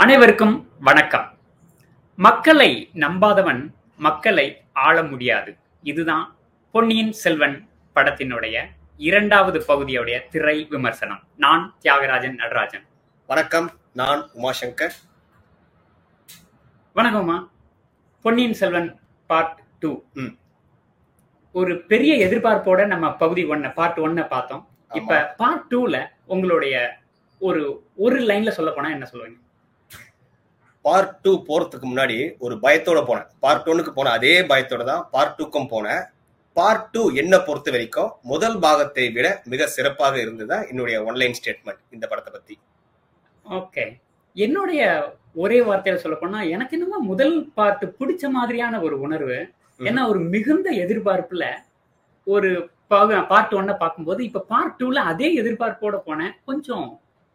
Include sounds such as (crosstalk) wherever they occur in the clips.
அனைவருக்கும் வணக்கம். மக்களை நம்பாதவன் மக்களை ஆள முடியாது. இதுதான் பொன்னியின் செல்வன் படத்தினுடைய இரண்டாவது பகுதியுடைய திரை விமர்சனம். நான் தியாகராஜன் நடராஜன். வணக்கம் நான் உமாசங்கர். வணக்கம்மா பொன்னியின் செல்வன் பார்ட் டூ. ஒரு பெரிய எதிர்பார்ப்போட நம்ம பகுதி ஒன்ன பார்ட் ஒன்ன பார்த்தோம். இப்ப. பார்ட் டூல உங்களுடைய ஒரு ஒரு லைன்ல சொல்ல போனா என்ன சொல்லுவீங்க? பார்ட் டூ போறதுக்கு முன்னாடி ஒரு பயத்தோட போனேன். பார்ட் ஒன்னுக்கு போன அதே பயத்தோட தான் பார்ட் டூக்கும் போனேன். பார்ட் டூ என்ன பொறுத்த வரைக்கும் முதல் பாகத்தை விட மிக சிறப்பாக இருந்ததுதான் என்னுடைய ஒன்லைன் ஸ்டேட்மெண்ட் இந்த படத்தை பத்தி. ஓகே என்னுடைய ஒரே வார்த்தையில சொல்ல போனா எனக்கு என்னமோ முதல் பார்ட் பிடிச்ச மாதிரியான ஒரு உணர்வு. ஏன்னா ஒரு மிகுந்த எதிர்பார்ப்புல ஒரு பார்ட் ஒன்ன பார்க்கும்போது இப்ப பார்ட் டூல அதே எதிர்பார்ப்போட போனேன். கொஞ்சம்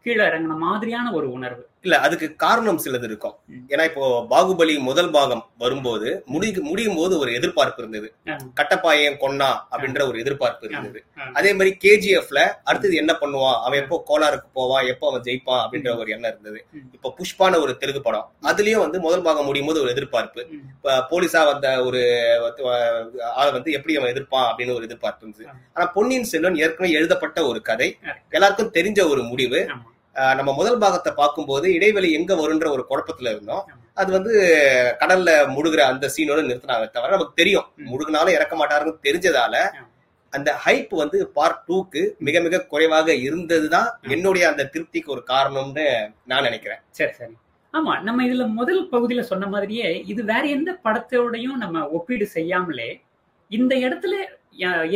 கீழே இறங்கின மாதிரியான ஒரு உணர்வு. இல்ல அதுக்கு காரணம் சிலது இருக்கும். ஏன்னா இப்போ பாகுபலி முதல் பாகம் வரும்போது முடி முடியும் போது ஒரு எதிர்பார்ப்பு இருந்தது ஆ. கட்டப்பாயன் கொன்னா அப்படின்ற ஒரு எதிர்பார்ப்பு இருந்தது. அதே மாதிரி கேஜிஎஃப்ல அடுத்தது என்ன பண்ணுவான் அவன் எப்போ கோலாருக்கு போவான் எப்போ அவன் ஜெயிப்பான் அப்படின்ற ஒரு எண்ணம் இருந்தது. இப்போ புஷ்பான ஒரு தெலுங்கு படம் அதுலயும் வந்து முதல் பாகம் முடியும் போது ஒரு எதிர்பார்ப்பு. இப்ப போலீஸா வந்த ஒரு ஆளை வந்து எப்படி அவன் எதிர்ப்பான் அப்படின்னு ஒரு எதிர்பார்ப்பு இருந்தது ஆமா. ஆனா பொன்னியின் செல்வன் ஏற்கனவே எழுதப்பட்ட ஒரு கதை. எல்லாருக்கும் தெரிஞ்ச ஒரு முடிவு நம்ம முதல் பாகத்தை பார்க்கும்போது இடைவெளி எங்க வரும்ன்ற ஒரு குழப்பத்துல இருந்தோம். அது வந்து கடல்ல முழுகிற அந்த சீனோட நிறுத்தினாங்க தவிர நமக்கு தெரியும். முழுகினாலும் இறக்க மாட்டாருன்னு தெரிஞ்சதால. அந்த ஹைப் வந்து பார்ட் டூக்கு மிக மிக குறைவாக இருந்ததுதான். என்னுடைய அந்த திருப்திக்கு ஒரு காரணம்னு நான் நினைக்கிறேன் சரி சரி ஆமா நம்ம இதுல முதல் பகுதியில சொன்ன மாதிரியே இது வேற எந்த படத்தோடையும் நம்ம ஒப்பீடு செய்யாமலே இந்த இடத்துல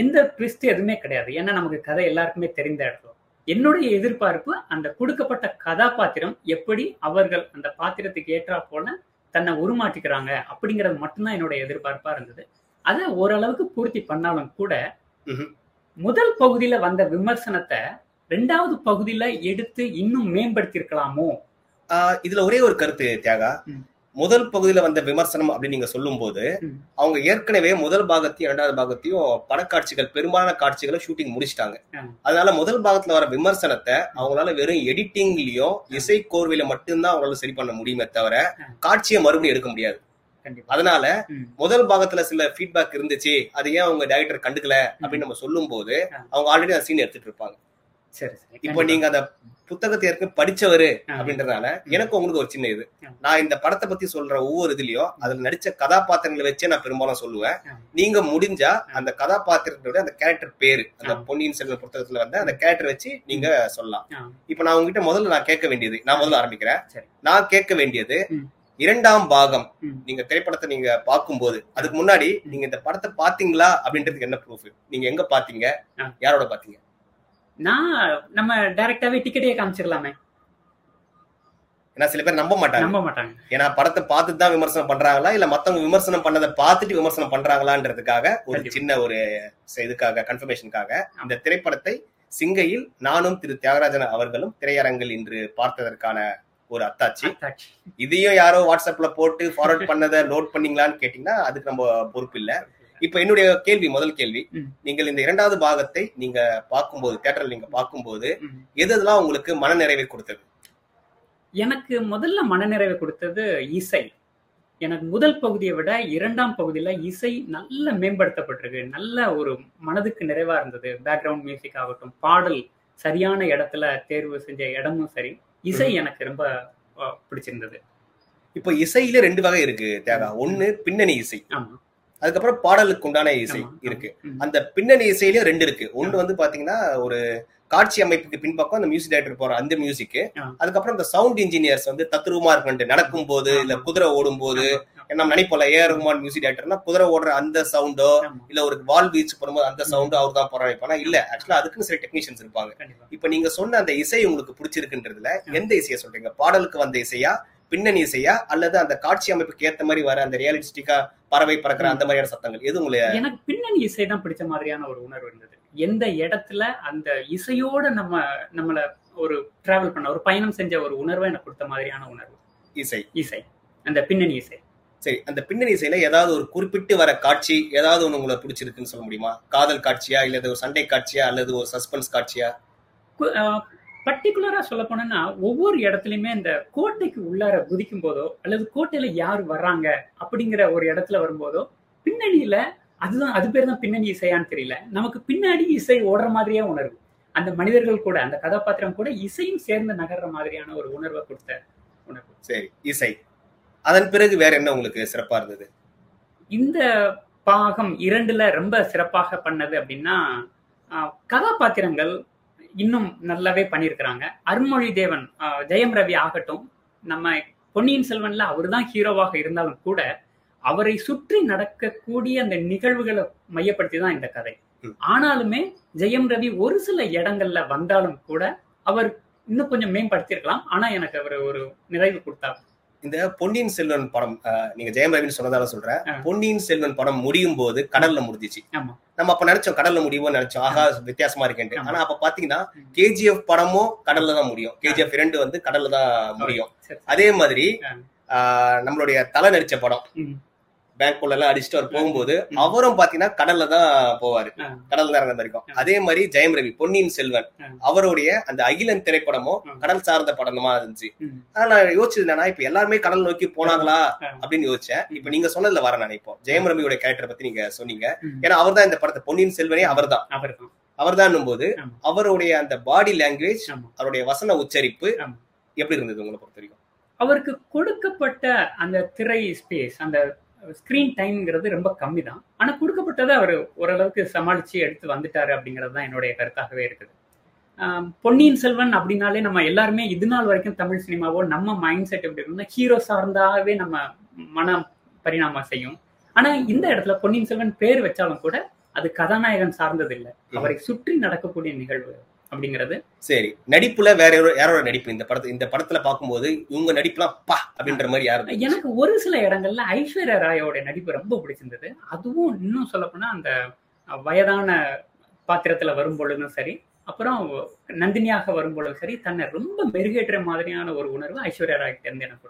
எந்த ட்விஸ்ட் எதுவுமே கிடையாது ஏன்னா நமக்கு கதை எல்லாருக்குமே தெரிந்த இடத்துல என்னுடைய எதிர்பார்ப்பு அந்த கொடுக்கப்பட்ட கதாபாத்திரம் எப்படி அவர்கள் அந்த பாத்திரத்துக்கு ஏற்றா போல தன்னை உருமாற்றிக்கிறாங்க அப்படிங்கிறது மட்டும்தான் என்னுடைய எதிர்பார்ப்பா இருந்தது அதை ஓரளவுக்கு பூர்த்தி பண்ணாலும் கூட. முதல் பகுதியில வந்த விமர்சனத்தை ரெண்டாவது பகுதியில எடுத்து இன்னும் மேம்படுத்தி இருக்கலாமோ இதுல ஒரே ஒரு கருத்து தியாகா. முதல் பகுதியில வந்த விமர்சனம் அப்படின்னு நீங்க சொல்லும் போது. அவங்க ஏற்கனவே முதல் பாகத்தையும் இரண்டாவது பாகத்தையும் படக்காட்சிகள் பெரும்பாலான காட்சிகளை ஷூட்டிங் முடிச்சிட்டாங்க. அதனால முதல் பாகத்துல வர விமர்சனத்தை அவங்களால வெறும் எடிட்டிங்லயும் இசை கோர்வையில மட்டும்தான் அவங்களால சரி பண்ண முடியுமே தவிர. காட்சியை மறுபடியும் எடுக்க முடியாது அதனால. முதல் பாகத்துல சில ஃபீட்பேக் இருந்துச்சு அது ஏன் அவங்க டைரக்டர் கண்டுக்கல அப்படின்னு நம்ம சொல்லும் போது. அவங்க ஆல்ரெடி அந்த சீன் எடுத்துட்டு இருப்பாங்க சரி இப்போ. நீங்க அந்த புத்தகத்தை ஏற்கனவே படிச்சவரு ஆ. அப்படின்றதுனால எனக்கு உங்களுக்கு ஒரு சின்ன இது. நான் இந்த படத்தை பத்தி சொல்ற ஒவ்வொரு இதுலயும் அதுல நடிச்ச கதாபாத்திரங்களை வச்சே நான் பெரும்பாலும் சொல்லுவேன். நீங்க முடிஞ்சா அந்த கதாபாத்திரத்தோட அந்த கேரக்டர் பேரு அந்த. பொன்னியின் செல்வன் புத்தகத்துல வந்து அந்த கேரக்டர் வச்சு நீங்க சொல்லலாம். இப்ப நான் உங்ககிட்ட முதல்ல நான் கேட்க வேண்டியது நான் முதல்ல ஆரம்பிக்கிறேன். நான் கேட்க வேண்டியது. இரண்டாம் பாகம். நீங்க திரைப்படத்தை நீங்க பார்க்கும்போது அதுக்கு முன்னாடி நீங்க இந்த படத்தை பாத்தீங்களா அப்படின்றதுக்கு என்ன ப்ரூஃப் நீங்க எங்க பாத்தீங்க. யாரோட பாத்தீங்க நான் நம்ம டைரக்டாவே டிக்கெட்டே காமிச்சிடலாமே ஏன்னா சில பேர் நம்ப மாட்டாங்க. நம்ப மாட்டாங்க. ஏன்னா படத்தை பார்த்துட்டு தான் விமர்சனம் பண்றாங்களா? இல்ல மத்தவங்க விமர்சனம் பண்ணதை பார்த்துட்டு விமர்சனம் பண்றாங்களான்றதுக்காக ஒரு. சின்ன ஒரு இதுக்காக கன்ஃபர்மேஷனுக்காக அந்த திரைப்படத்தை சிங்கையில் நானும் திரு தியாகராஜன் அவர்களும் திரையரங்கில் இன்று பார்த்ததற்கான ஒரு அத்தாட்சி. இதையும் யாரோ வாட்ஸ்அப்ல போட்டு ஃபார்வர்ட் பண்ணதை லோட் பண்ணீங்களான்னு கேட்டீங்கன்னா அதுக்கு நம்ம பொறுப்பு இல்ல. இப்ப என்னுடைய கேள்வி முதல் கேள்வி. நீங்கள் இந்த இரண்டாவது பாகத்தை நீங்க பார்க்கும்போது தியேட்டர்ல நீங்க பார்க்கும்போது. எது எதெல்லாம் உங்களுக்கு மனநிறைவை கொடுத்தது? எனக்கு முதல்ல மனநிறைவை கொடுத்தது இசை. எனக்கு முதல் பகுதியை விட இரண்டாம் பகுதியில இசை நல்ல மேம்படுத்தப்பட்டிருக்கு. நல்ல ஒரு மனதுக்கு நிறைவா இருந்தது. பேக்ரவுண்ட் மியூசிக் ஆகட்டும் பாடல் சரியான இடத்துல தேர்வு செஞ்ச இடமும் சரி. இசை எனக்கு ரொம்ப பிடிச்சிருந்தது. இப்ப இசையில ரெண்டு வகை இருக்கு தியாகா ஒண்ணு பின்னணி இசை. ஆமா. அதுக்கப்புறம் பாடலுக்கு உண்டான இசை இருக்கு. அந்த பின்னணி இசையில ரெண்டு இருக்கு. ஒண்ணு வந்து பாத்தீங்கன்னா ஒரு காட்சி அமைப்புக்கு பின்பக்கம் அந்த மியூசிக் டைரக்டர் போற அந்த மியூசிக். அதுக்கப்புறம் இந்த சவுண்ட் இன்ஜினியர்ஸ் வந்து தத்ரூபமா இருக்கு நடக்கும் போது இல்ல குதிரை ஓடும் போது நம்ம நினைப்போம்ல ஏ ரகுமான் மியூசிக் டைரக்டர்னா குதிரை ஓடுற அந்த சவுண்டோ இல்ல ஒரு வால் பீச் போடும்போது அந்த சவுண்ட் அவர் தான் போறாங்க இப்ப இல்ல. ஆக்சுவலா அதுக்குன்னு சில டெக்னீஷியன்ஸ் இருப்பாங்க. இப்ப நீங்க சொன்ன அந்த இசை உங்களுக்கு பிடிச்சிருக்குன்றதுல எந்த இசையை சொல்றீங்க? பாடலுக்கு வந்த இசையா பின்னணி இசையா அல்லது அந்த காட்சி அமைப்புக்கு ஏத்த மாதிரி வர அந்த ரியாலிஸ்டிக்கா பறவை பறக்கிற அந்த மாதிரியான சத்தங்கள்? எது உங்களை எனக்கு பின்னணி இசை தான் பிடிச்ச மாதிரியான ஒரு உணர்வு இருந்தது. எந்த இடத்துல அந்த இசையோட நம்ம நம்மள ஒரு டிராவல் பண்ண ஒரு பயணம் செஞ்ச ஒரு உணர்வை எனக்கு கொடுத்த மாதிரியான உணர்வு. இசை. இசை. அந்த பின்னணி இசை. சரி அந்த பின்னணி இசையில ஏதாவது ஒரு குறிப்பிட்டு வர காட்சி ஏதாவது ஒண்ணு உங்களை பிடிச்சிருக்குன்னு சொல்ல முடியுமா? காதல் காட்சியா இல்ல ஒரு சண்டை காட்சியா அல்லது ஒரு சஸ்பென்ஸ் காட்சியா? பர்டிகுலரா சொல்ல போனோம்னா ஒவ்வொரு இடத்துலயுமே இந்த கோட்டைக்கு உள்ளார குதிக்கும் போதோ அல்லது கோட்டையில யார் வர்றாங்க அப்படிங்கிற ஒரு இடத்துல வரும்போதோ பின்னணியில அதுதான் அது பேர் தான் பின்னணி இசையான்னு தெரியல. நமக்கு பின்னாடி இசை ஓடுற மாதிரியே உணர்வு. அந்த மனிதர்கள் கூட அந்த கதாபாத்திரம் கூட இசையும் சேர்ந்து நகர்ற மாதிரியான ஒரு உணர்வை கொடுத்த உணர்வு. சரி இசை. அதன் பிறகு வேற என்ன உங்களுக்கு சிறப்பா இருந்தது? இந்த பாகம் இரண்டுல ரொம்ப சிறப்பாக பண்ணது அப்படின்னா கதாபாத்திரங்கள் இன்னும் நல்லாவே பண்ணியிருக்கிறாங்க அருண்மொழி தேவன் ஜெயம் ரவி ஆகட்டும் நம்ம பொன்னியின் செல்வன்ல அவர் தான் ஹீரோவாக இருந்தாலும் கூட அவரை சுற்றி நடக்கக்கூடிய அந்த நிகழ்வுகளை மையப்படுத்தி தான் இந்த கதை. ஆனாலுமே ஜெயம் ரவி ஒரு சில இடங்கள்ல வந்தாலும் கூட அவர் இன்னும் கொஞ்சம் மேம்படுத்தியிருக்கலாம். ஆனா எனக்கு அவர் ஒரு நிறைவு கொடுத்தார். இந்த பொன்னியின் செல்வன் படம் நீங்க ஜெயம் ரவின்னு சொன்னதால சொல்றேன். பொன்னியின் செல்வன் படம் முடியும் போது கடல்ல முடிஞ்சிச்சு. நம்ம அப்ப நினைச்சோம் கடல்ல முடியுமோ நினைச்சோம் ஆகா வித்தியாசமா இருக்கேன்ட்டு ஆமா. ஆனா அப்ப பாத்தீங்கன்னா. கேஜிஎஃப் படமும் கடல்ல தான் முடியும் கேஜிஎஃப் இரண்டு வந்து கடல்ல தான் முடியும். அதே மாதிரி நம்மளுடைய தலை நடிச்ச படம். பேங்க் எல்லாம் அடிச்சுட்டு அவர் போகும்போது. அவரும் பாத்தீங்கன்னா கடல்ல தான் போவாரு ஆ. கடல்ல தான் இருந்த வரைக்கும் ஆ. அதே மாதிரி ஜெயம் ரவி பொன்னியின் செல்வன். அவருடைய அந்த அகிலன் திரைப்படமும். கடல் சார்ந்த படமா இருந்துச்சு. ஆனா நான் யோசிச்சது என்னன்னா இப்ப எல்லாருமே கடல் நோக்கி போனாங்களா. அப்படின்னு யோசிச்சேன் இப்ப நீங்க சொன்னதுல வர நினைப்போம் ஜெயம் ரவியோட கேரக்டர் பத்தி நீங்க சொன்னீங்க. ஏன்னா அவர்தான் இந்த படத்தை பொன்னியின் செல்வனே அவர்தான் அவர்தான் அவர்தான் போது ஆமா. அவருடைய அந்த பாடி லாங்குவேஜ். அவருடைய வசன உச்சரிப்பு. எப்படி இருந்தது உங்களை பொறுத்த வரைக்கும் அவருக்கு கொடுக்கப்பட்ட அந்த திரை ஸ்பேஸ் அந்த ஸ்கிரீன் டைம்ங்கிறது ரொம்ப கம்மி தான் ஆனா கொடுக்கப்பட்டதை அவர் ஓரளவுக்கு சமாளிச்சு எடுத்து வந்துட்டாரு அப்படிங்கிறது தான் என்னுடைய கருத்தாகவே இருக்குது. பொன்னியின் செல்வன் அப்படின்னாலே நம்ம எல்லாருமே இது நாள் வரைக்கும் தமிழ் சினிமாவோ நம்ம மைண்ட் செட் எப்படி இருக்குன்னா ஹீரோ சார்ந்தாகவே நம்ம மனம் பரிணாமம் செய்யும். ஆனா இந்த இடத்துல பொன்னியின் செல்வன் பேர் வச்சாலும் கூட அது கதாநாயகன் சார்ந்தது இல்லை அவரை சுற்றி நடக்கக்கூடிய நிகழ்வு. அப்படிங்கிறது. சரி நடிப்புல வேற யாரோ யாரோட நடிப்பு? இந்த படத்துல இந்த படத்துல பார்க்கும்போது இவங்க நடிப்புலாம் பா அப்படின்ற மாதிரி யாரு? எனக்கு ஒரு சில இடங்கள்ல ஐஸ்வர்யா ராயோட நடிப்பு ரொம்ப பிடிச்சிருந்தது. அதுவும் இன்னும் சொல்லப்போனா அந்த வயதான பாத்திரத்துல வரும் பொழுதும் சரி அப்புறம் நந்தினியாக வரும் பொழுதும் சரி தன்னை ரொம்ப மெருகேற்ற மாதிரியான ஒரு உணர்வு ஐஸ்வர்யா ராய் இருந்து எனக்கு.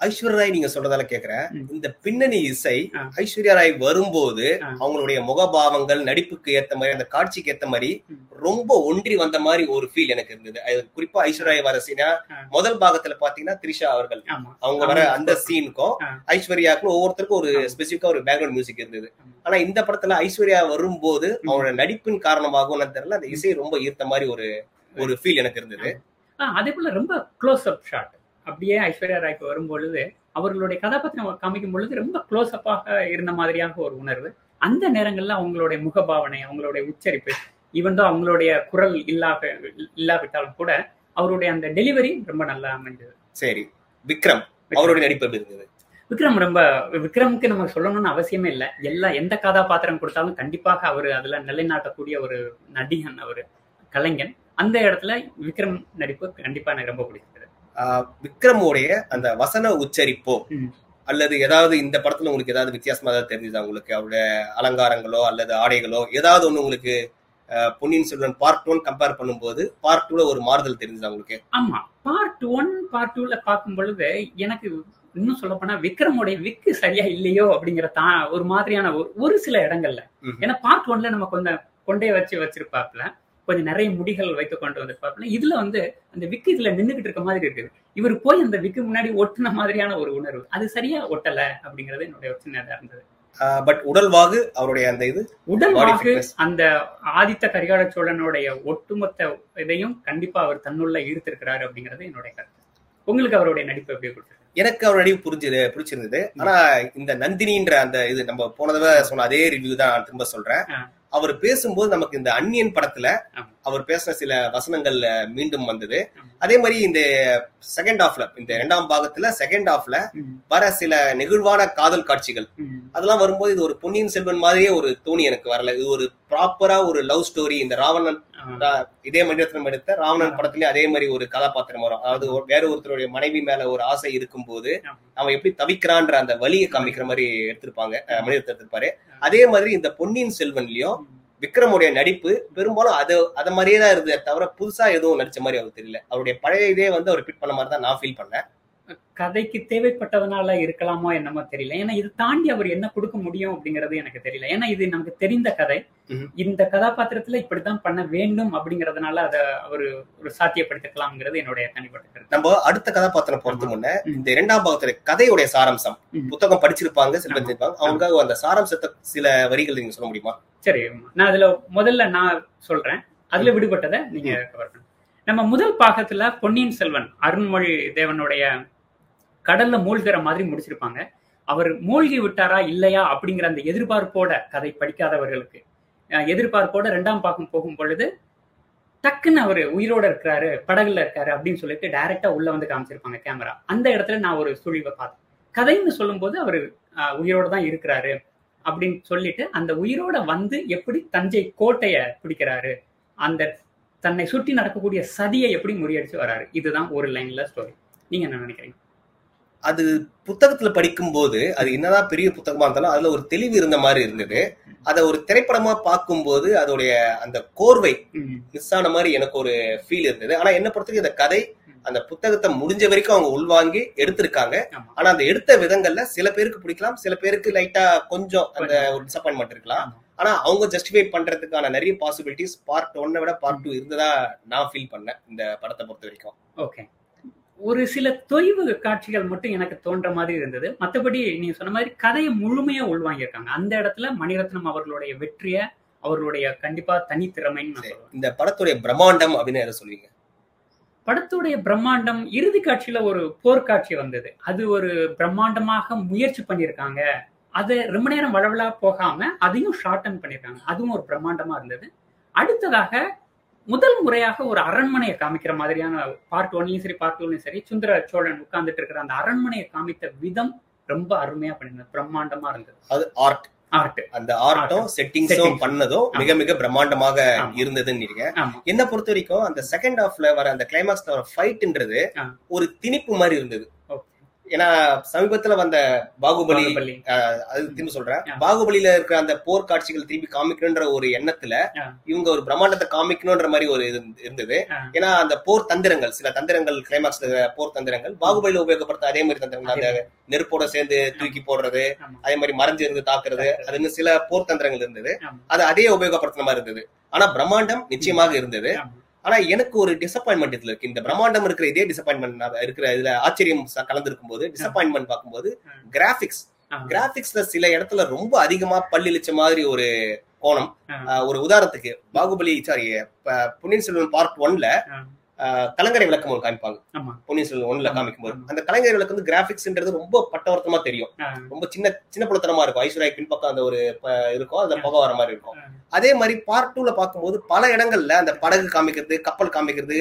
ஐஸ்வர்யா ராய் நீங்க சொல்றதால கேக்குறேன். இந்த பின்னணி இசை. ஐஸ்வர்யா ராய் வரும்போது. அவங்களுடைய முகபாவங்கள் நடிப்புக்கு ஏத்த மாதிரி அந்த காட்சிக்கு ஏத்த மாதிரி. ரொம்ப ஒன்றி வந்த மாதிரி ஒரு ஃபீல் எனக்கு இருந்தது குறிப்பா ஐஸ்வர்யா ராய் வர சீனா. முதல் பாகத்துல பாத்தீங்கன்னா த்ரிஷா அவர்கள் அவங்க வர. அந்த சீனுக்கும் ஆ. ஐஸ்வர்யாவுக்கும் ஒவ்வொருத்தருக்கும் ஒரு ஆமா. ஸ்பெசிபிக்கா ஒரு பேக்ரவுண்ட் மியூசிக் இருந்தது. ஆனா இந்த படத்துல ஐஸ்வர்யா வரும்போது அவங்களோட நடிப்பின் காரணமாகவும் தெரியல அந்த இசை ரொம்ப ஈர்த்த மாதிரி ஒரு ஒரு ஃபீல் எனக்கு இருந்தது அதே போல ரொம்ப க்ளோஸ் அப் ஷாட் அப்படியே ஐஸ்வர்யா ராய்க்கு வரும் பொழுது அவர்களுடைய கதாபாத்திரம் காமிக்கும் பொழுது ரொம்ப க்ளோஸ் அப்பாக இருந்த மாதிரியாக ஒரு உணர்வு. அந்த நேரங்கள்ல அவங்களுடைய முகபாவனை அவங்களுடைய உச்சரிப்பு ஈவன் தான் அவங்களுடைய குரல் இல்லாத இல்லாவிட்டாலும் கூட அவருடைய அந்த டெலிவரி ரொம்ப நல்லா அமைஞ்சது சரி. விக்ரம் அவருடைய நடிப்பு இருந்தது? விக்ரம் ரொம்ப விக்ரமுக்கு நம்ம சொல்லணும்னு அவசியமே இல்லை. எல்லா எந்த கதாபாத்திரம் கொடுத்தாலும் கண்டிப்பாக அவர் அதுல நிலைநாட்டக்கூடிய ஒரு நடிகன் அவரு கலைஞன். அந்த இடத்துல விக்ரம் நடிப்பு கண்டிப்பா எனக்கு ரொம்ப பிடிச்சது ஆஹ் விக்ரமோடைய அந்த வசன உச்சரிப்போ. அல்லது ஏதாவது இந்த படத்துல உங்களுக்கு ஏதாவது வித்தியாசமா ஏதாவது தெரிஞ்சுதா? உங்களுக்கு அவருடைய அலங்காரங்களோ அல்லது ஆடைகளோ ஏதாவது ஒண்ணு உங்களுக்கு Ponniyin Selvan part one compare பண்ணும்போது பார்ட் டூல ஒரு மாறுதல் தெரிஞ்சுதா உங்களுக்கு? ஆமா. பார்ட் ஒன் பார்ட் டூல பார்க்கும் பொழுது எனக்கு இன்னும் சொல்ல போனா விக்ரமுடைய விக்கு சரியா இல்லையோ அப்படிங்கிற தா ஒரு மாதிரியான ஒரு ஒரு சில இடங்கள்ல. ஏன்னா பார்ட் ஒன்ல நம்ம கொஞ்சம் கொண்டே வச்சு வச்சிருப்பாப்ல கொஞ்சம் நிறைய முடிகள் வைத்து கொண்டு வந்திருப்பாப்ல இதுல வந்து அந்த விக்கு இதுல நின்னுகிட்டு இருக்க மாதிரி இருக்குது இவர் போய் அந்த விக்கு முன்னாடி ஒட்டுன மாதிரியான ஒரு உணர்வு. அது சரியா ஒட்டல அப்படிங்கிறது என்னுடைய ஒரு இருந்தது. பட் உடல்வாகு அவருடைய அந்த இது? fitness. அந்த ஆதித்த கரிகால சோழனுடைய ஒட்டுமொத்த இதையும் கண்டிப்பா அவர் தன்னுள்ள ஈர்த்திருக்கிறாரு அப்படிங்கிறது என்னுடைய கருத்து. உங்களுக்கு அவருடைய நடிப்பு எப்படி கொடுத்தது? எனக்கு அவர் நடிப்பு புரிஞ்சது பிடிச்சிருந்தது ஆனா இந்த நந்தினின்ற அந்த இது நம்ம போன தடவை சொன்ன அதே ரிவ்யூ தான் திரும்ப சொல்றேன். அவர் பேசும்போது நமக்கு இந்த அந்நியன் படத்துல. அவர் பேசின சில வசனங்கள்ல மீண்டும் வந்தது. அதே மாதிரி இந்த செகண்ட் ஹாஃப்ல இந்த இரண்டாம் பாகத்துல செகண்ட் ஹாஃப்ல ம், வர சில நெகிழ்வான காதல் காட்சிகள். அதெல்லாம் வரும்போது இது ஒரு பொன்னியின் செல்வன் மாதிரியே ஒரு தோணி எனக்கு வரல. இது ஒரு ப்ராப்பரா ஒரு லவ் ஸ்டோரி இந்த ராவணன் இதே மணிரத்னம் எடுத்த ராவணன் படத்துலயே அதே மாதிரி ஒரு கதாபாத்திரம் வரும். அதாவது வேற ஒருத்தருடைய மனைவி மேல ஒரு ஆசை இருக்கும்போது ஆமா. அவன் எப்படி தவிக்கிறான்ற அந்த வலியை காமிக்கிற மாதிரி எடுத்திருப்பாங்க. மணிரத்னம் எடுத்திருப்பாரு. அதே மாதிரி இந்த பொன்னியின் செல்வன்லயும். விக்ரமுடைய நடிப்பு பெரும்பாலும் அது அத மாதிரியே தான் இருந்தது தவிர புதுசா எதுவும் நடிச்ச மாதிரி அவருக்கு தெரியல. அவருடைய பழைய இதே வந்து அவர் பிட் பண்ண மாதிரி தான் நான் ஃபீல் பண்ணேன். கதைக்கு தேவைப்பட்டதுனால இருக்கலாமோ என்னமோ தெரியல. ஏன்னா இது தாண்டி அவர் என்ன கொடுக்க முடியும் அப்படிங்கிறது எனக்கு தெரியல. ஏன்னா இது நமக்கு தெரிந்த கதை. இந்த கதாபாத்திரத்துல இப்படித்தான் பண்ண வேண்டும் அப்படிங்கறதுனால அதை அவர் ஒரு சாத்தியப்படுத்திக்கலாம்ங்கிறது என்னுடைய தனிப்பட்ட கருத்து. நம்ம அடுத்த கதாபாத்திரம் போறதுக்கு முன்ன. இந்த இரண்டாம் பாகத்துல கதையுடைய சாராம்சம். புத்தகம் படிச்சிருப்பாங்க சில பேர் அவங்களுக்காக அந்த சாராம்சத்தை சில வரிகள் நீங்க சொல்ல முடியுமா? சரி நான் அதுல முதல்ல நான் சொல்றேன். அதுல விடுபட்டதை நீங்க கவர் பண்ணுங்க நம்ம முதல் பாகத்துல பொன்னியின் செல்வன் அருண்மொழி தேவனுடைய கடல்ல மூழ்கிற மாதிரி முடிச்சிருப்பாங்க. அவர் மூழ்கி விட்டாரா இல்லையா அப்படிங்கிற அந்த எதிர்பார்ப்போட கதை படிக்காதவர்களுக்கு. அஹ், எதிர்பார்ப்போட ரெண்டாம் பாகம் போகும் பொழுது டக்குன்னு அவர் உயிரோட இருக்கிறாரு படகுல இருக்காரு அப்படின்னு சொல்லிட்டு டைரக்டா உள்ள வந்து காமிச்சிருப்பாங்க கேமரா அந்த இடத்துல நான் ஒரு சுழிவை பார்த்தேன். கதைன்னு சொல்லும்போது அவர் உயிரோட தான் இருக்கிறாரு அப்படின்னு சொல்லிட்டு அந்த உயிரோட வந்து எப்படி தஞ்சை கோட்டைய பிடிக்கிறாரு அந்த தன்னை சுற்றி நடக்கக்கூடிய சதியை எப்படி முறியடிச்சு வராரு. இதுதான் ஒரு லைன்ல ஸ்டோரி நீங்க என்ன நினைக்கிறீங்க? அது புத்தகத்துல படிக்கும் போது அது என்னதான் பெரிய புத்தகமா இருந்தாலும் அதுல ஒரு தெளிவு இருந்த மாதிரி இருந்தது. அதை ஒரு திரைப்படமா பார்க்கும்போது அதோடைய அந்த கோர்வை மிஸ் ஆன மாதிரி எனக்கு ஒரு ஃபீல் இருந்தது. ஆனா என்ன பொறுத்தவரைக்கும் இந்த கதை அந்த புத்தகத்தை முடிஞ்ச வரைக்கும் அவங்க உள்வாங்கி எடுத்திருக்காங்க. ஆனா அந்த எடுத்த விதங்கள்ல சில பேருக்கு பிடிக்கலாம் சில பேருக்கு லைட்டா கொஞ்சம் அந்த ஒரு டிசப்பாயின்மெண்ட் இருக்கலாம். ஆனா அவங்க ஜஸ்டிஃபை பண்றதுக்கான நிறைய பாசிபிலிட்டிஸ் பார்ட் ஒன்னை விட பார்ட் டூ இருந்ததா நான் ஃபீல் பண்ணேன் இந்த படத்தை பொறுத்த வரைக்கும். ஓகே ஒரு சில தொய்வு காட்சிகள் மட்டும் எனக்கு தோன்ற மாதிரி இருந்தது. மற்றபடி நீங்க சொன்ன மாதிரி கதையை முழுமையா உள்வாங்கியிருக்காங்க. அந்த இடத்துல மணிரத்னம் அவர்களுடைய வெற்றிய அவர்களுடைய கண்டிப்பா தனித்திறமைன்னு இந்த படத்துடைய பிரம்மாண்டம் அப்படின்னு எதை சொல்லுவீங்க? படத்துடைய பிரம்மாண்டம் இறுதி காட்சியில ஒரு போர்க்காட்சி வந்தது. அது ஒரு பிரம்மாண்டமாக முயற்சி பண்ணியிருக்காங்க. அது ரொம்ப நேரம் வளவலா போகாம அதையும் ஷார்டன் பண்ணியிருக்காங்க. அதுவும் ஒரு பிரம்மாண்டமா இருந்தது. அடுத்ததாக முதல் முறையாக ஒரு அரண்மனையை காமிக்கிற மாதிரியான பார்ட் ஒன்லயும் சரி பார்ட் டூலையும் சரி சுந்தர சோழன் உட்கார்ந்துட்டு இருக்கிற அந்த அரண்மனையை காமித்த விதம் ரொம்ப அருமையா பண்ணிருந்தது பிரம்மாண்டமா இருந்தது அது ஆர்ட் ஆர்ட் அந்த ஆர்ட்டும் செட்டிங்ஸும் Settings. பண்ணதும் மிக மிக பிரம்மாண்டமாக. இருந்ததுன்னு என்ன பொறுத்த வரைக்கும் அந்த செகண்ட் ஹாஃப்ல வர அந்த கிளைமாக்ஸ்ல வர ஃபைட்ன்றது. ஒரு திணிப்பு மாதிரி இருந்தது. ஏன்னா சமீபத்துல வந்த பாகுபலி அது திரும்பி சொல்றேன். பாகுபலியில இருக்கிற அந்த போர் காட்சிகள் திரும்பி காமிக்கணும்ன்ற ஒரு எண்ணத்துல. இவங்க ஒரு பிரம்மாண்டத்தை காமிக்கணும்ன்ற மாதிரி ஒரு இருந்தது. ஏன்னா அந்த போர் தந்திரங்கள் சில தந்திரங்கள் கிளைமாக்ஸ்ல போர் தந்திரங்கள் பாகுபலியில உபயோகப்படுத்த அதே மாதிரி தந்திரங்கள் அந்த நெருப்போட சேர்ந்து தூக்கி போடுறது. அதே மாதிரி மறைஞ்சு இருந்து தாக்குறது தாக்குறது. அது இன்னும் சில போர் தந்திரங்கள் இருந்தது. அது அதே உபயோகப்படுத்தின மாதிரி இருந்தது ஆனா பிரம்மாண்டம் நிச்சயமாக இருந்தது. ஆனா எனக்கு ஒரு டிசப்பாயின்மெண்ட் இதுல இருக்கு இந்த பிரம்மாண்டம் இருக்கிற இதே டிசப்பாயின்மெண்ட் இருக்கிற இதுல ஆச்சரியம் கலந்திருக்கும் போது டிசப்பாயின்மெண்ட் பார்க்கும்போது. கிராபிக்ஸ். கிராபிக்ஸ்ல சில இடத்துல ரொம்ப அதிகமா பல்லிழிச்ச மாதிரி ஒரு கோணம் ஒரு உதாரணத்துக்கு பாகுபலி சாரி பொன்னியின் செல்வன் பார்ட் ஒன்ல. கலங்கரை விளக்கம் ஒன்று காமிப்பாங்க. பொன்னியின் செல்வன் ஆமா, காமிக்கும் போது. அந்த கலங்கரை விளக்கு வந்து கிராபிக்ஸ்ன்றது ரொம்ப பட்டவர்த்தமா தெரியும். ரொம்ப சின்ன சின்ன புலத்தனமா இருக்கும் ஐஸ்வர்யா பின்பக்கம் அந்த ஒரு இருக்கும் அதுல புகை வர மாதிரி இருக்கும். அதே மாதிரி பார்ட் டூல பார்க்கும்போது பல இடங்கள்ல அந்த படகு காமிக்கிறது கப்பல் காமிக்கிறது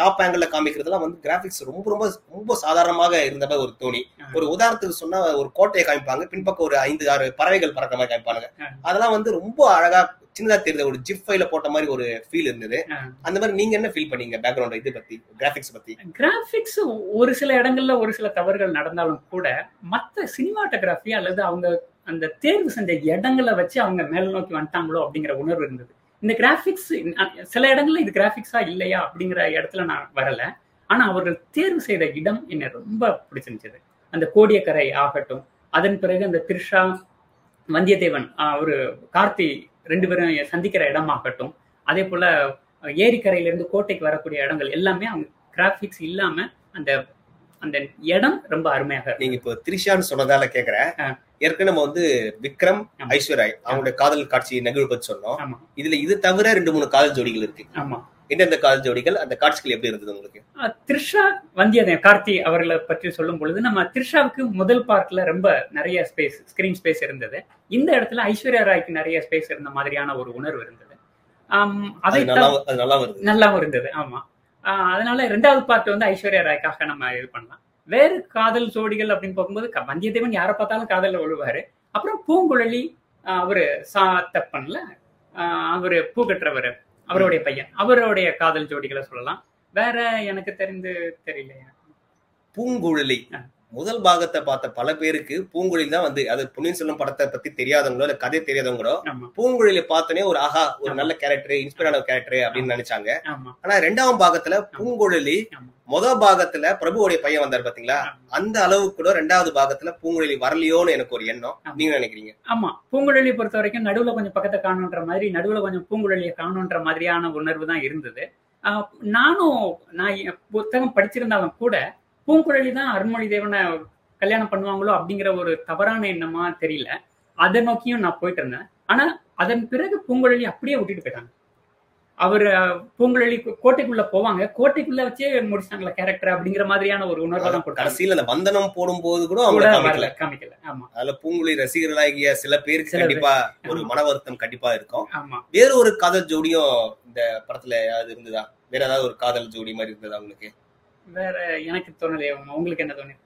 டாப் ஆங்கிள் காமிக்கிறதுலாம் வந்து கிராபிக்ஸ் ரொம்ப ரொம்ப ரொம்ப சாதாரணமாக இருந்த மாதிரி ஒரு தோணி. ஒரு உதாரணத்துக்கு சொன்னா ஒரு கோட்டையை காமிப்பாங்க பின்பக்கம் ஒரு ஐந்து ஆறு பறவைகள் பறக்கிற மாதிரி காமிப்பாங்க. அதெல்லாம் வந்து ரொம்ப அழகா சின்னதா தெரியுது ஒரு ஜிப் ஃபைல போட்ட மாதிரி ஒரு ஃபீல் இருந்தது. அந்த மாதிரி நீங்க என்ன ஃபீல் பண்ணீங்க பேக்ரவுண்ட் இது பத்தி கிராபிக்ஸ் பத்தி? கிராபிக்ஸ் ஒரு சில இடங்கள்ல ஒரு சில தவறுகள் நடந்தாலும் கூட மத்த சினிமாட்டோகிராஃபி அல்லது அவங்க அந்த தேர்வு செஞ்ச இடங்களை வச்சு அவங்க மேல் நோக்கி வந்துட்டாங்களோ அப்படிங்கிற உணர்வு இருந்தது. இந்த கிராபிக்ஸ் சில இடங்கள்ல இது கிராபிக்ஸா இல்லையா அப்படிங்கிற இடத்துல நான் வரல. ஆனா அவர்கள் தேர்வு செய்த இடம் என்ன ரொம்ப பிடிச்சிருந்துச்சு. அந்த கோடியக்கரை ஆகட்டும் அதன் பிறகு அந்த திரிஷா வந்தியத்தேவன் ஒரு கார்த்தி ரெண்டு பேரும் சந்திக்கிற இடமாகட்டும். அதே போல அஹ், ஏரிக்கரையில இருந்து கோட்டைக்கு வரக்கூடிய இடங்கள் எல்லாமே அவங்க கிராபிக்ஸ் இல்லாம அந்த அந்த இடம் ரொம்ப அருமையாக. நீங்க இப்போ திரிஷான்னு சொன்னதால கேக்குறேன். ஏற்கனவே நம்ம வந்து விக்ரம். ஐஸ்வர்யா அவங்களுடைய காதல் காட்சி நிகழ்வு பத்தி சொன்னோம். இதுல இது தவிர ரெண்டு மூணு காதல் ஜோடிகள் இருக்கு. ஆமா. எந்தெந்த காதல் ஜோடிகள் அந்த காட்சிகள் எப்படி இருந்தது உங்களுக்கு? த்ரிஷா வந்தியத்தேவன் கார்த்தி அவர்களை பற்றி சொல்லும் பொழுது நம்ம த்ரிஷாவுக்கு முதல் பார்ட்ல ரொம்ப நிறைய ஸ்பேஸ் ஸ்கிரீன் ஸ்பேஸ் இருந்தது. இந்த இடத்துல ஐஸ்வர்யா ராய்க்கு நிறைய ஸ்பேஸ் இருந்த மாதிரியான ஒரு உணர்வு இருந்தது. அதை நல்லாவும் இருந்தது. ஆமா. ஆஹ் அதனால ரெண்டாவது பார்ட் வந்து ஐஸ்வர்யா ராய்க்காக நம்ம இது பண்ணலாம். வேறு காதல் ஜோடிகள் அப்படின்னு பார்க்கும்போது வந்தியத்தேவன் யாரை பார்த்தாலும் காதல்ல விழுவாரு அப்புறம் பூங்குழலி அவரு சாத்தப்பன்ல ஆஹ் அவரு பூ கட்டுறவர். அவருடைய பையன். அவருடைய காதல் ஜோடிகளை சொல்லலாம். வேற எனக்கு தெரிந்து தெரியலையா? பூங்குழலி. முதல் பாகத்தை பார்த்த பல பேருக்கு பூங்குழலி தான் வந்து அது பொன்னியின் செல்வன் படத்தை பத்தி தெரியாதவங்களோ இல்ல கதை தெரியாதவங்களோ ஆமா. பூங்குழலியை பார்த்தோன்னே ஒரு ஆஹா ஒரு. நல்ல கேரக்டர் இன்ஸ்பயர் ஆன கேரக்டர் அப்படின்னு நினைச்சாங்க. ஆனா ரெண்டாம் பாகத்துல பூங்குழலி ஆமா. முத பாகத்துல பிரபுவோடைய பையன் வந்தார் பாத்தீங்களா. அந்த அளவுக்கு கூட ரெண்டாவது பாகத்துல பூங்குழலி வரலையோன்னு எனக்கு ஒரு எண்ணம். நீங்க நினைக்கிறீங்க? ஆமா. பூங்குழலியை பொறுத்த வரைக்கும் நடுவுல கொஞ்சம் பக்கத்தை காணுன்ற மாதிரி நடுவுல கொஞ்சம் பூங்குழலியை காணுன்ற மாதிரியான உணர்வு தான் இருந்தது. நானும் நான் புத்தகம் படிச்சிருந்தாலும் கூட பூங்குழலி தான் அருண்மொழி தேவனை கல்யாணம் பண்ணுவாங்களோ அப்படிங்கிற ஒரு தவறான எண்ணமா தெரியல. அதை நோக்கியும் நான் போயிட்டு இருந்தேன். ஆனா அதன் பிறகு பூங்குழலி அப்படியே விட்டுட்டு போயிட்டாங்க. அவர் பூங்குழலி கோட்டைக்குள்ள போவாங்க. கோட்டைக்குள்ள வச்சே முடிச்சிட்டாங்களா கேரக்டர் அப்படிங்கிற மாதிரியான ஒரு உணர்வை தான் கொடுத்தாங்க. கடைசியில அந்த வந்தனம் போடும்போது கூட அவங்க காமிக்கல. ஆமா. அதுல பூங்குழலி ரசிகர்களாகிய சில பேருக்கு. கண்டிப்பா ஒரு. மன வருத்தம் கண்டிப்பா இருக்கும். ஆமா. வேற ஒரு காதல் ஜோடியும் இந்த படத்துல ஏதாவது இருந்ததா? வேற ஏதாவது ஒரு காதல் ஜோடி மாதிரி இருந்ததா உங்களுக்கு? வேற எனக்கு தோணலையே உங்களுக்கு என்ன தோணுது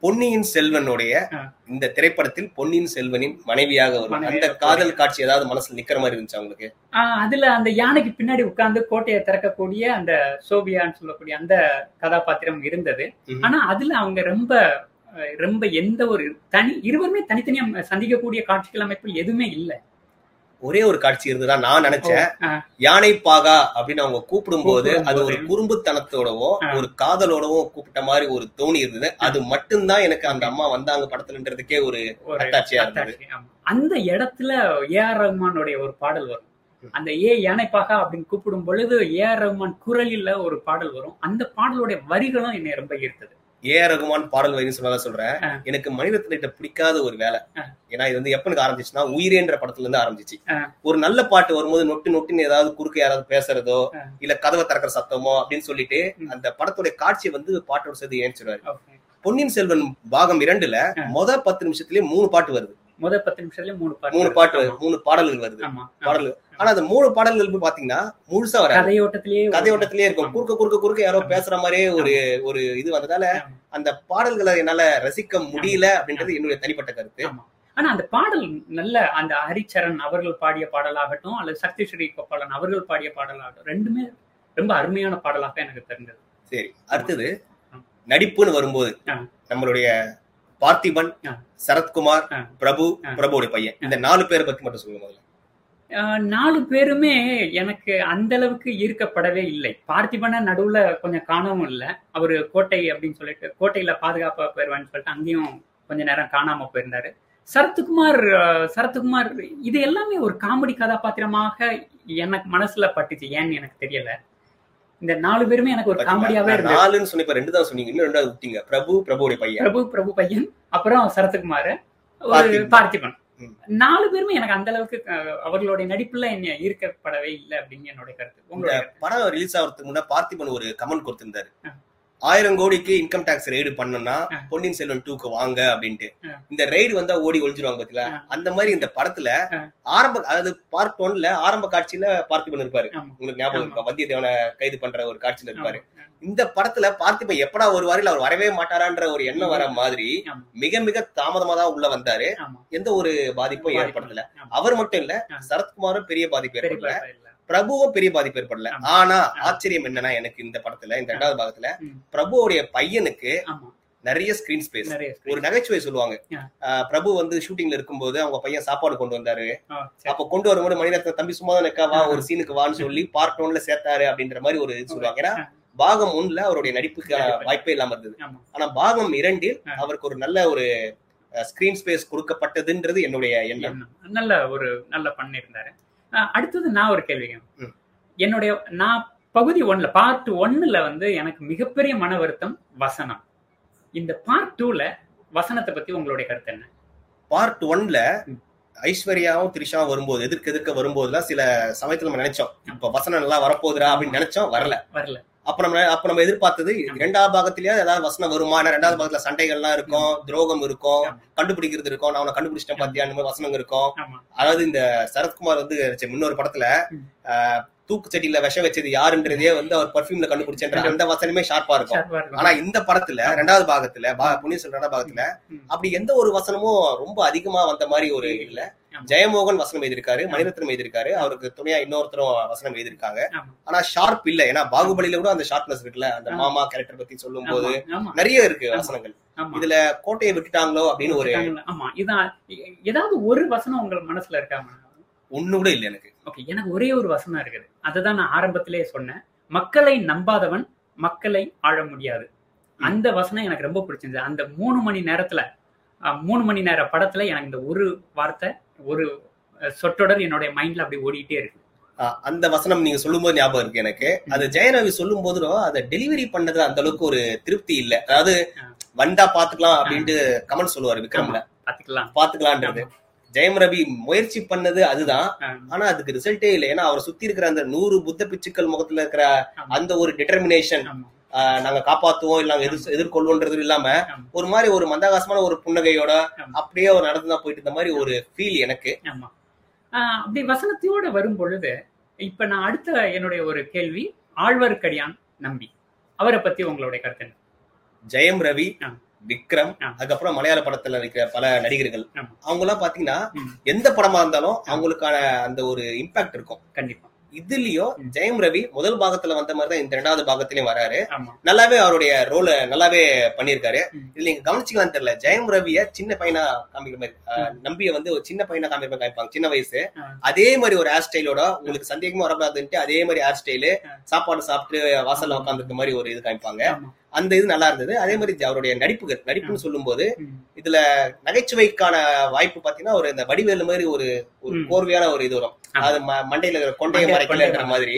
பொன்னியின் செல்வனுடைய. இந்த திரைப்படத்தில் பொன்னியின் செல்வனின் மனைவியாக வரும். அந்த காதல் காட்சி ஏதாவது மனசுல நிக்கிற மாதிரி இருந்துச்சு உங்களுக்கு? ஆஹ் அதுல அந்த யானைக்கு பின்னாடி உட்கார்ந்து கோட்டையை திறக்கக்கூடிய அந்த சோபியான்னு சொல்லக்கூடிய அந்த கதாபாத்திரம் இருந்தது. ஆனா அதுல அவங்க ரொம்ப ரொம்ப எந்த ஒரு தனி இருவருமே தனித்தனியா சந்திக்கக்கூடிய காட்சிகள் அமைப்பு எதுவுமே இல்ல. ஒரே ஒரு காட்சி இருந்ததா நான் நினைச்சேன். யானை பாகா அப்படின்னு அவங்க கூப்பிடும் போது அது. ஒரு குறும்புத்தனத்தோடவும். ஒரு காதலோடவும் கூப்பிட்ட மாதிரி ஒரு தோணி இருந்தது அது மட்டும்தான் எனக்கு அந்த அம்மா வந்தாங்க படத்துலன்றதுக்கே ஒரு அத்தாட்சியா இருந்தது. அந்த இடத்துல ஏ ஆர் ரஹ்மானுடைய ஒரு பாடல் வரும் அந்த ஏ யானைப்பாகா அப்படின்னு கூப்பிடும் பொழுது ஏ ஆர் ரஹ்மான் குரலில் ஒரு பாடல் வரும் அந்த பாடலுடைய வரிகளும் என்னை ரொம்ப ஈர்த்தது ஏ ரகுமான் பாடல் வரின்னு சொன்னதா சொல்றேன். எனக்கு மனிதத்திட்ட பிடிக்காத ஒரு வேலை. ஏன்னா இது வந்து எப்ப எனக்கு ஆரம்பிச்சுன்னா உயிரேன்ற படத்துல இருந்து ஆரம்பிச்சிச்சு. ஒரு நல்ல பாட்டு வரும்போது நொட்டு நொட்டுன்னு ஏதாவது குறுக்க யாராவது பேசுறதோ. இல்ல கதவை திறக்கிற சத்தமோ அப்படின்னு சொல்லிட்டு. அந்த படத்துடைய காட்சியை வந்து பாட்டோட சேர்த்து Okay. பொன்னியின் செல்வன் பாகம் இரண்டுல. மொத பத்து நிமிஷத்துலயே மூணு பாட்டு வருது முத பத்து நிமிஷத்துல மூணு பாட்டு மூணு. பாட்டு. மூணு பாடல்கள் வருது பாடல்கள் ஆனா அந்த மூணு பாடல்கள் போய் பாத்தீங்கன்னா முழுசா வராது கதையோட்டத்திலேயே கதையோட்டத்திலேயே இருக்கும். குறுக்க குறுக்க குறுக்க யாரோ. பேசுற மாதிரியே ஒரு ஒரு இது வந்ததால. அந்த பாடல்களை என்னால ரசிக்க முடியல அப்படின்றது என்னுடைய தனிப்பட்ட கருத்து. ஆனா அந்த பாடல் நல்ல அந்த ஹரிச்சரன் அவர்கள் பாடிய பாடலாகட்டும் அல்லது சக்தி ஸ்ரீ கோபாலன் அவர்கள் பாடிய பாடலாகட்டும் ரெண்டுமே ரொம்ப அருமையான பாடலாக எனக்கு தெரிஞ்சது சரி அடுத்தது. நடிப்புன்னு வரும்போது. நம்மளுடைய பார்த்திபன். சரத்குமார். பிரபு. பிரபுடைய பையன் இந்த நாலு பேரை பத்தி மட்டும் சொல்லுங்க முதல்ல நாலு பேருமே எனக்கு அந்த அளவுக்கு ஈர்க்கப்படவே இல்லை. பார்த்திபனை நடுவுல கொஞ்சம் காணவும் இல்லை. அவரு கோட்டை அப்படின்னு சொல்லிட்டு கோட்டையில பாதுகாப்பா போயிருவான்னு சொல்லிட்டு அங்கேயும் கொஞ்ச நேரம் காணாம போயிருந்தாரு. சரத்குமார் சரத்குமார் இது எல்லாமே ஒரு காமெடி கதாபாத்திரமாக எனக்கு மனசுல பட்டுச்சு. ஏன்னு எனக்கு தெரியல. இந்த நாலு பேருமே எனக்கு ஒரு காமெடியாவே நாலுன்னு சொன்ன ரெண்டு தான் சொன்னீங்க. இன்னும் ரெண்டாவது விட்டீங்க பிரபு பிரபுடைய பையன். பிரபு பிரபு பையன். அப்புறம் சரத்குமார் ஒரு பார்த்திபன். நாலு பேருமே எனக்கு அந்த அளவுக்கு அவர்களுடைய நடிப்புல என்ன ஈர்க்கப்படவே இல்லை அப்படின்னு என்னோட கருத்து இந்த உங்களுடைய படம் ரிலீஸ் ஆகிறதுக்கு முன்ன பார்த்திபன் ஒரு கமெண்ட் கொடுத்திருந்தாரு. ஆயிரம் கோடிக்கு இன்கம் டாக்ஸ் ரெய்டு பண்ணோம்னா. பொன்னியின் செல்வன் டூக்கு வாங்க அப்படின்ட்டு. இந்த ரெய்டு வந்தா ஓடி ஒளிஞ்சிருவாங்க பாத்தீங்களா. அந்த மாதிரி இந்த படத்துல. ஆரம்ப அதாவது பார்ட் ஒன்ல ஆரம்ப காட்சியில பார்த்திபன் இருப்பாரு. உங்களுக்கு ஞாபகம். இருக்கா வந்தியத்தேவனை கைது பண்ற ஒரு காட்சியில இருப்பாரு. இந்த படத்துல பார்த்திபன் எப்படா வருவாரு இல்ல அவர் வரவே மாட்டாரான்ற ஒரு எண்ணம் வர மாதிரி. மிக மிக தாமதமா தான் உள்ள வந்தாரு. எந்த ஒரு பாதிப்பும் ஏற்படுத்தல. அவர் மட்டும் இல்ல. சரத்குமாரும் பெரிய பாதிப்பு ஏற்படல. பிரபுவும் பெரிய பாதிப்பு ஏற்படல. ஆனா. ஆச்சரியம் என்னன்னா எனக்கு இந்த படத்துல இந்த ரெண்டாவது பாகத்துல. பிரபுவோடைய பையனுக்கு. நிறைய ஸ்கிரீன் ஸ்பேஸ் ஒரு நகைச்சுவை சொல்லுவாங்க பிரபு வந்து ஷூட்டிங்ல இருக்கும்போது அவங்க பையன் சாப்பாடு கொண்டு வந்தாரு. அப்ப கொண்டு வரும்போது மணிரத்ன தம்பி சும்மா தான் நிக்கா வா ஒரு சீனுக்கு வான்னு சொல்லி பார்ட் ஒன்ல சேர்த்தாரு அப்படின்ற மாதிரி ஒரு இது சொல்லுவாங்க ஏன்னா. பாகம் ஒன்ல அவருடைய நடிப்புக்கு நடிப்பு. வாய்ப்பே இல்லாம இருந்தது. ஆனா பாகம் இரண்டில். அவருக்கு ஒரு நல்ல ஒரு ஸ்கிரீன் ஸ்பேஸ் கொடுக்கப்பட்டதுன்றது என்னுடைய எண்ணம். நல்ல ஒரு நல்ல பண்ணியிருந்தாரு அடுத்தது நான் ஒரு கேள்வி கேட்கிறேன். ம். என்னுடைய நான் பகுதி ஒன்ல பார்ட் ஒன்னுல வந்து எனக்கு மிகப்பெரிய மன வருத்தம் வசனம் இந்த பார்ட் டூல வசனத்தை பத்தி உங்களுடைய கருத்து என்ன பார்ட் ஒன்ல. ஐஸ்வர்யாவும் திரிஷாவும் வரும்போது எதிர்க்க எதிர்க்க வரும்போதுலாம் சில சமயத்துல நம்ம நினைச்சோம் இப்ப வசனம் நல்லா வரப்போகுதுடா அப்படின்னு நினைச்சோம் வரல வரல அப்ப நம்ம அப்ப நம்ம எதிர்பார்த்தது இரண்டாவது பாகத்திலேயே ஏதாவது வசனம் வருமா? ஏன்னா ரெண்டாவது பாகத்துல சண்டைகள்லாம் இருக்கும் துரோகம் இருக்கும். கண்டுபிடிக்கிறது இருக்கும் நான் உன்னை கண்டுபிடிச்சிட்டேன் பாத்தியா? அந்த மாதிரி வசனங்க இருக்கும். அதாவது இந்த சரத்குமார் வந்து முன்னொரு படத்துல. ஆஹ், தூக்கு செடியில விஷம் வச்சது யாருன்றதே வந்து அவர் பர்ஃபியூம்ல கண்டுபிடிச்சன்ற அந்த வசனமே ஷார்ப்பா இருக்கும். ஆனா இந்த படத்துல ரெண்டாவது பாகத்துல பா- பொன்னியின் செல்வன் ரெண்டாவது பாகத்துல. அப்படி எந்த ஒரு வசனமும் ரொம்ப அதிகமா வந்த மாதிரி ஒரு இல்ல. ஜெயமோகன் வசனம் எழுதியிருக்காரு மணிரத்னம் எழுதியிருக்காரு அவருக்கு துணையா இன்னொருத்தரும் வசனம் எழுதியிருக்காங்க. ஆனா ஷார்ப் இல்ல. ஏன்னா பாகுபலியில கூட அந்த ஷார்ப்னஸ் இருக்குல்ல. அந்த. மாமா கேரக்டர் பத்தி சொல்லும் போது நிறைய இருக்கு. வசனங்கள். இதுல கோட்டையை விட்டுட்டாங்களோ அப்படின்னு ஒரு ஆமா. இதான் ஏதாவது ஒரு வசனம் உங்கள் மனசுல இருக்காம ஒண்ணு கூட இல்ல எனக்கு. ஓகே எனக்கு ஒரே ஒரு வசனம் இருக்குது. அதுதான் நான் ஆரம்பத்திலே சொன்னேன். மக்களை நம்பாதவன் மக்களை ஆழ முடியாது. அந்த வசனம் எனக்கு ரொம்ப பிடிச்சிருந்தது. அந்த மூணு மணி நேரத்துல மூணு மணி நேர படத்துல எனக்கு இந்த ஒரு வார்த்தை ஒரு சொற்றொடர் என்னுடைய மைண்ட்ல அப்படி ஓடிட்டே இருக்கு. அந்த வசனம் நீங்க சொல்லும்போது ஞாபகம் இருக்கு எனக்கு. அது ஜெயரவி சொல்லும் போதும் அதை டெலிவரி பண்ணதுல அந்த அளவுக்கு ஒரு திருப்தி இல்ல. அதாவது. வந்தா பாத்துக்கலாம் அப்படின்ட்டு கமல் சொல்லுவாரு விக்ரம்ல. பாத்துக்கலாம் பாத்துக்கலான்றது ஜெயம் ரவி முயற்சி பண்ணது அதுதான். ஆனா அதுக்கு ரிசல்ட்டே இல்லை ஏன்னா அவர் சுத்தி இருக்கிற அந்த நூறு புத்த பிச்சுக்கள் முகத்துல இருக்கிற. அந்த ஒரு டிட்டர்மினேஷன். நாங்க காப்பாத்துவோம் இல்ல நாங்க எதிர் எதிர்கொள்வோன்றது இல்லாம. ஒரு மாதிரி ஒரு மந்தகாசமான ஒரு புன்னகையோட. அப்படியே ஒரு நடந்து தான் போயிட்டு இந்த மாதிரி ஒரு ஃபீல் எனக்கு அப்படி வசனத்தோட வரும் பொழுது இப்ப நான் அடுத்த என்னுடைய ஒரு கேள்வி ஆழ்வார்க்கடியான் நம்பி அவரை பத்தி உங்களுடைய கருத்து ஜெயம் ரவி. விக்ரம். அதுக்கப்புறம் மலையாள படத்துல இருக்கிற பல நடிகர்கள். அவங்க எல்லாம் பாத்தீங்கன்னா. எந்த படமா இருந்தாலும் அவங்களுக்கான அந்த ஒரு இம்பாக்ட் இருக்கும் கண்டிப்பா இதுலயும். ஜெயம் ரவி முதல் பாகத்துல வந்த மாதிரி தான் இந்த ரெண்டாவது பாகத்திலயும் வராரு நல்லாவே அவருடைய ரோல நல்லாவே பண்ணியிருக்காரு ம். இதுல நீங்க கவனிச்சுக்கலாம்னு தெரியல ஜெயம் ரவிய சின்ன பையனா காமிக்கிற மாதிரி நம்பிய வந்து ஒரு சின்ன பையனா காமிக்கிற மாதிரி காமிப்பாங்க சின்ன வயசு. அதே மாதிரி ஒரு ஹேர் ஸ்டைலோட உங்களுக்கு சந்தேகமா வரக்கூடாதுன்ட்டு அதே மாதிரி ஹேர் ஸ்டைலு. சாப்பாடு சாப்பிட்டு வாசல்ல உட்காந்துருக்க மாதிரி ஒரு இது காமிப்பாங்க அந்த இது நல்லா இருந்தது. அதே மாதிரி அவருடைய நடிப்புகள் நடிப்புன்னு சொல்லும்போது ம். இதுல நகைச்சுவைக்கான வாய்ப்பு பாத்தீங்கன்னா ஒரு இந்த வடிவேலு மாதிரி ஒரு ஒரு. கோர்வையான ஒரு இது வரும். அது மண்டையில இருக்கிற கொண்டைய மறைக்கலன்ற மாதிரி.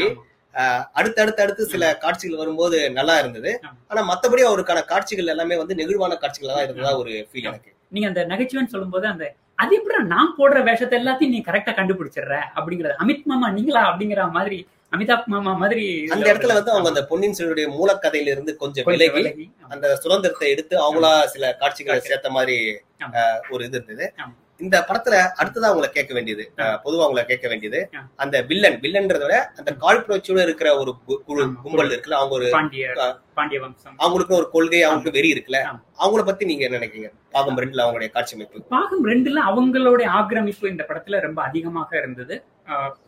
அடுத்து அடுத்து அடுத்து சில காட்சிகள் வரும்போது நல்லா இருந்தது. ஆனா மத்தபடி அவருக்கான காட்சிகள் எல்லாமே வந்து நெகிழ்வான காட்சிகள் தான் இருந்ததா ஒரு ஃபீல் எனக்கு. நீங்க அந்த நகைச்சுவைன்னு சொல்லும்போது அந்த அது எப்படி நான் போடுற வேஷத்தை எல்லாத்தையும் நீ கரெக்டா கண்டுபிடிச்சிடுற? அப்படிங்கறது. அமித் மாமா நீங்களா அப்படிங்கிற மாதிரி அமிதாப் மாமா மாதிரி அந்த இடத்துல வந்து அவங்க அந்த பொன்னியின் செல்வனுடைய மூலக்கதையில இருந்து கொஞ்சம் விலகி. அந்த சுதந்திரத்தை எடுத்து அவங்களா சில காட்சிகளை காட்சி. சேர்த்த மாதிரி ஒரு இது இருந்தது. இந்த படத்துல அடுத்ததா அவங்கள கேட்க வேண்டியது பொதுவா அவங்கள கேட்க வேண்டியது. அந்த வில்லன் வில்லன்றத விட அந்த காழ்ப்புணர்ச்சியோட இருக்கிற ஒரு குழு. கும்பல் இருக்குல்ல அவங்க ஒரு பாண்டிய வம்சம் அவங்களுக்கு ஒரு கொள்கை அவங்களுக்கு வெறி இருக்குல்ல. அவங்கள பத்தி நீங்க என்ன நினைக்கிறீங்க பாகம் ரெண்டுல அவங்களுடைய காட்சி அமைப்பு பாகம் ரெண்டுல அவங்களுடைய ஆக்கிரமிப்பு இந்த படத்துல ரொம்ப அதிகமாக இருந்தது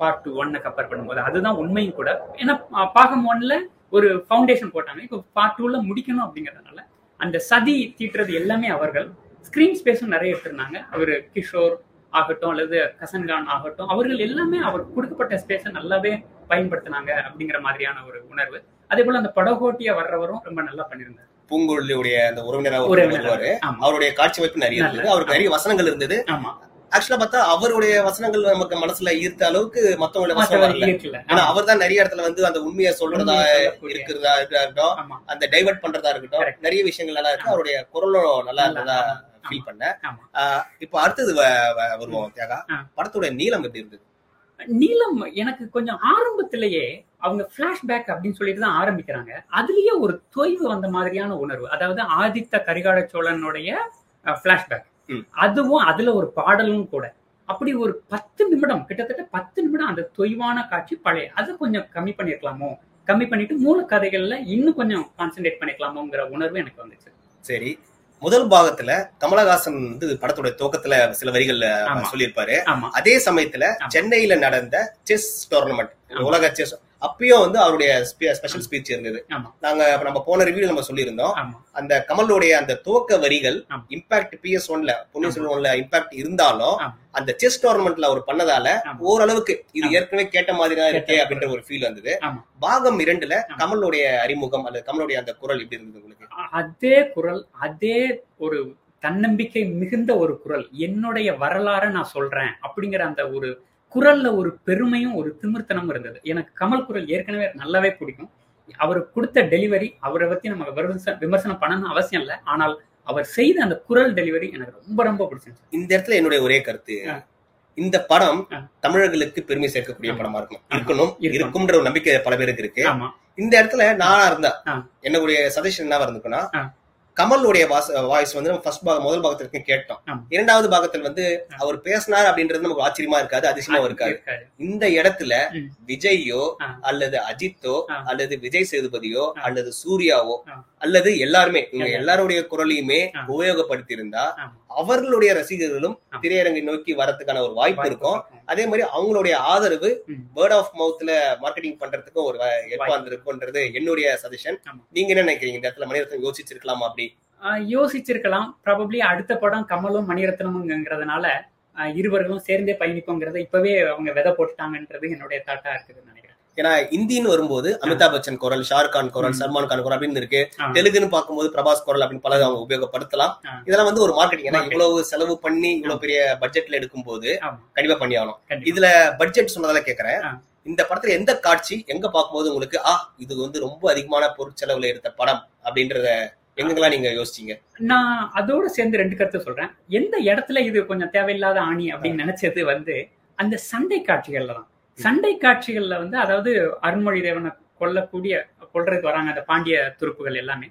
பார்ட் டூ ஒன்னை கம்பேர் பண்ணும்போது அதுதான் உண்மையும் கூட. ஏன்னா பாகம் ஒன்ல ஒரு ஃபவுண்டேஷன் போட்டாங்க. இப்போ பார்ட் டூல முடிக்கணும் அப்படிங்கறதுனால அந்த சதி தீட்டுறது எல்லாமே அவர்கள். ஸ்கிரீன் ஸ்பேஸும் நிறைய எடுத்திருந்தாங்க. அவர் கிஷோர் ஆகட்டும் அல்லது கசன்கான் ஆகட்டும் அவர்கள் எல்லாமே அவர் கொடுக்கப்பட்ட ஸ்பேஸை நல்லாவே பயன்படுத்தினாங்க அப்படிங்கிற மாதிரியான ஒரு உணர்வு. அதே போல அந்த படகோட்டியா வர்றவரும் ரொம்ப நல்லா பண்ணியிருந்தார். பூங்குழலியுடைய அந்த உறவினரா ஒரு உறவினர். வருவாரு ஆமா. அவருடைய காட்சி அமைப்பு நிறைய இருந்தது. அவருக்கு நிறைய வசனங்கள் இருந்தது. ஆமா. ஆக்சுவலா பார்த்தா அவருடைய வசனங்கள் நமக்கு மனசுல ஈர்த்த அளவுக்கு மத்தவங்களோட வசனம். ஏன்னா அவர் தான் நிறைய இடத்துல வந்து அந்த உண்மையை சொல்றதா. இருக்கிறதா இருக்கட்டும். அந்த டைவர்ட் பண்றதா இருக்கட்டும். நிறைய விஷயங்கள் நல்லா இருக்கு. அவருடைய குரலும் நல்லா இருந்ததா ஃபீல் பண்ணேன். இப்போ அடுத்தது வருவோம் தியாகா. படத்தோட நீளம் எப்படி இருந்தது? நீலம் எனக்கு கொஞ்சம் ஆரம்பத்திலேயே அவங்க பிளாஷ்பேக் அப்படின்னு சொல்லிட்டு தான் ஆரம்பிக்கிறாங்க. அதுலயே ஒரு தொய்வு வந்த மாதிரியான உணர்வு. அதாவது ஆதித்த கரிகால சோழனுடைய பிளாஷ்பேக். அதுவும் அதுல ஒரு பாடலும் கூட. அப்படி ஒரு பத்து நிமிடம் கிட்டத்தட்ட பத்து நிமிடம் அந்த தொய்வான காட்சி பழைய அது கொஞ்சம் கம்மி பண்ணிருக்கலாமோ? கம்மி பண்ணிட்டு மூல கதைகள்ல இன்னும் கொஞ்சம் கான்சென்ட்ரேட் பண்ணிக்கலாமோங்கிற உணர்வு எனக்கு வந்துச்சு. சரி. முதல் பாகத்துல கமலஹாசன் வந்து படத்தோட துவக்கத்துல சில வரிகள்ல. சொல்லியிருப்பாரு. அதே சமயத்துல. சென்னையில நடந்த செஸ் டோர்னமெண்ட். உலக செஸ் அப்பயும் வந்து அவருடைய ஸ்பெஷல் ஸ்பீச் இருந்தது. நாங்க நம்ம போன ரிவ்யூ நம்ம சொல்லியிருந்தோம் அந்த கமலுடைய அந்த துவக்க வரிகள். இம்பாக்ட் பிஎஸ் ஒன்ல பொன்னியின் செல்வன் ஒன்ல இம்பாக்ட் இருந்தாலும். அந்த செஸ் டோர்னமெண்ட்ல அவர் பண்ணதால. ஓரளவுக்கு இது. ஏற்கனவே கேட்ட மாதிரி தான் இருக்கே அப்படின்ற ஒரு ஃபீல் வந்தது. பாகம் இரண்டுல. கமலுடைய அறிமுகம் அல்லது கமலுடைய அந்த குரல் எப்படி இருந்தது உங்களுக்கு அதே குரல் அதே ஒரு தன்னம்பிக்கை மிகுந்த ஒரு குரல் என்னுடைய வரலாறை நான் சொல்றேன் அப்படிங்கிற அந்த ஒரு குரல்ல ஒரு பெருமையும் ஒரு திமிர்த்தனமும் இருந்தது எனக்கு கமல் குரல் ஏற்கனவே நல்லாவே பிடிக்கும் அவர் கொடுத்த டெலிவரி அவரை பத்தி நம்ம விமர்ச- விமர்சனம் பண்ணணும் அவசியம் இல்லை ஆனால் அவர் செய்த அந்த குரல் டெலிவரி எனக்கு ரொம்ப ரொம்ப பிடிச்சிருந்துச்சு இந்த இடத்துல என்னுடைய ஒரே கருத்து. இந்த படம். தமிழர்களுக்கு பெருமை சேர்க்கக்கூடிய. படமா இருக்கும். இருக்கணும். இருக்கும்ன்ற ஒரு நம்பிக்கை பல பேருக்கு இருக்கு இந்த இடத்துல நானா இருந்தா. என்னுடைய சஜஷன் என்னவா இருந்துக்குன்னா. கமலுடைய வாய்ஸ் வந்து நம்ம ஃபர்ஸ்ட் பாகம் முதல் பாகத்திற்கு கேட்டோம். இரண்டாவது பாகத்தில் வந்து. அவர் பேசினார் அப்படின்றது நமக்கு ஆச்சரியமா இருக்காது அதிசயமா இருக்காது. இந்த இடத்துல. விஜய்யோ. அல்லது அஜித்தோ. அல்லது விஜய் சேதுபதியோ. அல்லது சூர்யாவோ. அல்லது எல்லாருமே எல்லாரும். எல்லாருடைய குரலையுமே. உபயோகப்படுத்தி இருந்தா. அவர்களுடைய ரசிகர்களும். திரையரங்கை நோக்கி வரதுக்கான ஒரு வாய்ப்பு இருக்கும். அதே மாதிரி அவங்களுடைய ஆதரவு. வேர்ட் ஆஃப் மவுத்ல மார்க்கெட்டிங் பண்றதுக்கும் ஒரு எப்ப வாய்ப்பு. வந்திருக்குன்றது என்னுடைய சஜஷன். நீங்க என்ன நினைக்கிறீங்க இந்த இடத்துல மணிரத்னம் யோசிச்சிருக்கலாமா அப்படி யோசிச்சிருக்கலாம் ப்ராபப்ளி அடுத்த படம் கமலும் மணிரத்னமுங்கிறதுனால இருவர்களும் சேர்ந்தே பயணிப்போங்கிறத இப்பவே அவங்க விதை போட்டுட்டாங்கன்றது என்னுடைய தாட்டா இருக்குதுன்னு நினைக்கிறேன் ஏன்னா இந்தின்னு வரும்போது அமிதாப் பச்சன் குரல் ஷாருக் கான் குரல். சல்மான் கான் குரல் அப்படின்னு இருக்கு. தெலுங்குன்னு பார்க்கும்போது பிரபாஸ் குரல் அப்படின்னு பல அவங்க உபயோகப்படுத்தலாம். இதெல்லாம் வந்து ஒரு மார்க்கெட்டிங் ஏன்னா. இவ்வளவு செலவு பண்ணி இவ்வளவு பெரிய பட்ஜெட்ல எடுக்கும்போது ஆமா கண்டிப்பா பண்ணி ஆகணும். இதுல பட்ஜெட் சொன்னதால கேக்குறேன். இந்த படத்துல எந்த காட்சி எங்க பார்க்கும்போது உங்களுக்கு ஆ இது வந்து ரொம்ப அதிகமான பொருட்செலவுல எடுத்த படம் அப்படின்றத எங்கெல்லாம் நீங்க யோசிச்சீங்க நான் அதோட சேர்ந்து ரெண்டு கருத்து சொல்றேன் எந்த இடத்துல இது கொஞ்சம் தேவையில்லாத ஆணி அப்படின்னு நினைச்சது வந்து அந்த சண்டை காட்சிகள்ல தான் சண்டை காட்சிகள்ல வந்து அதாவது அருண்மொழி தேவனை கொல்லக்கூடிய கொல்றதுக்கு வராங்க அந்த பாண்டிய துருப்புகள் எல்லாமே.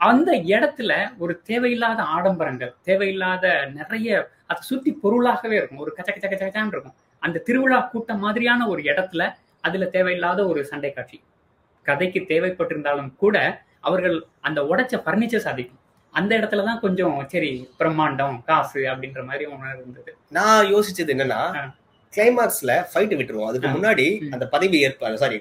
அந்த இடத்துல ஒரு தேவையில்லாத ஆடம்பரங்கள் தேவையில்லாத நிறைய அதை சுத்தி பொருளாகவே இருக்கும். ஒரு கச்ச கச்ச கச்ச கச்சான்னு இருக்கும். அந்த திருவிழா கூட்டம் மாதிரியான ஒரு இடத்துல அதுல தேவையில்லாத ஒரு சண்டை காட்சி கதைக்கு தேவைப்பட்டிருந்தாலும் கூட அவர்கள் அந்த உடைச்ச பர்னிச்சர்ஸ் அதிகம் அந்த இடத்துல தான் கொஞ்சம் சரி பிரம்மாண்டம் காசு அப்படின்ற மாதிரி உணர்வு இருந்தது. நான் யோசிச்சது என்னன்னா. கிளைமாக்ஸ்ல ஃபைட் விட்டுருவோம் அதுக்கு. முன்னாடி. அந்த பதவி ஏற்ப சாரி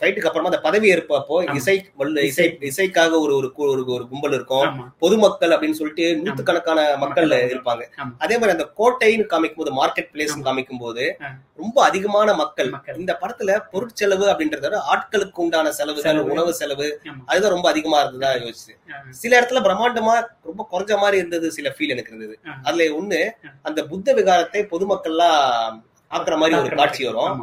ஃபைட்டுக்கு அப்புறமா அந்த பதவி ஏற்பப்போ. இசை இசை இசைக்காக ஒரு ஒரு ஒரு கும்பல் இருக்கும் பொதுமக்கள் அப்படின்னு சொல்லிட்டு நூத்துக்கணக்கான மக்கள் இருப்பாங்க. அதே மாதிரி அந்த கோட்டைன்னு காமிக்கும் போது மார்க்கெட் பிளேஸ் காமிக்கும் போது. ரொம்ப அதிகமான மக்கள் இந்த படத்துல பொருட்செலவு அப்படின்றத விட ஆட்களுக்கு உண்டான செலவுகள் செலவு. உணவு செலவு. அதுதான் ரொம்ப அதிகமா இருந்ததா யோசிச்சு. சில இடத்துல பிரம்மாண்டமா ரொம்ப குறைஞ்ச மாதிரி இருந்தது சில ஃபீல் எனக்கு இருந்தது. அதுல ஒண்ணு. அந்த புத்த விகாரத்தை பொதுமக்கள்லாம் ஆக்குற மாதிரி ஒரு காட்சி வரும்.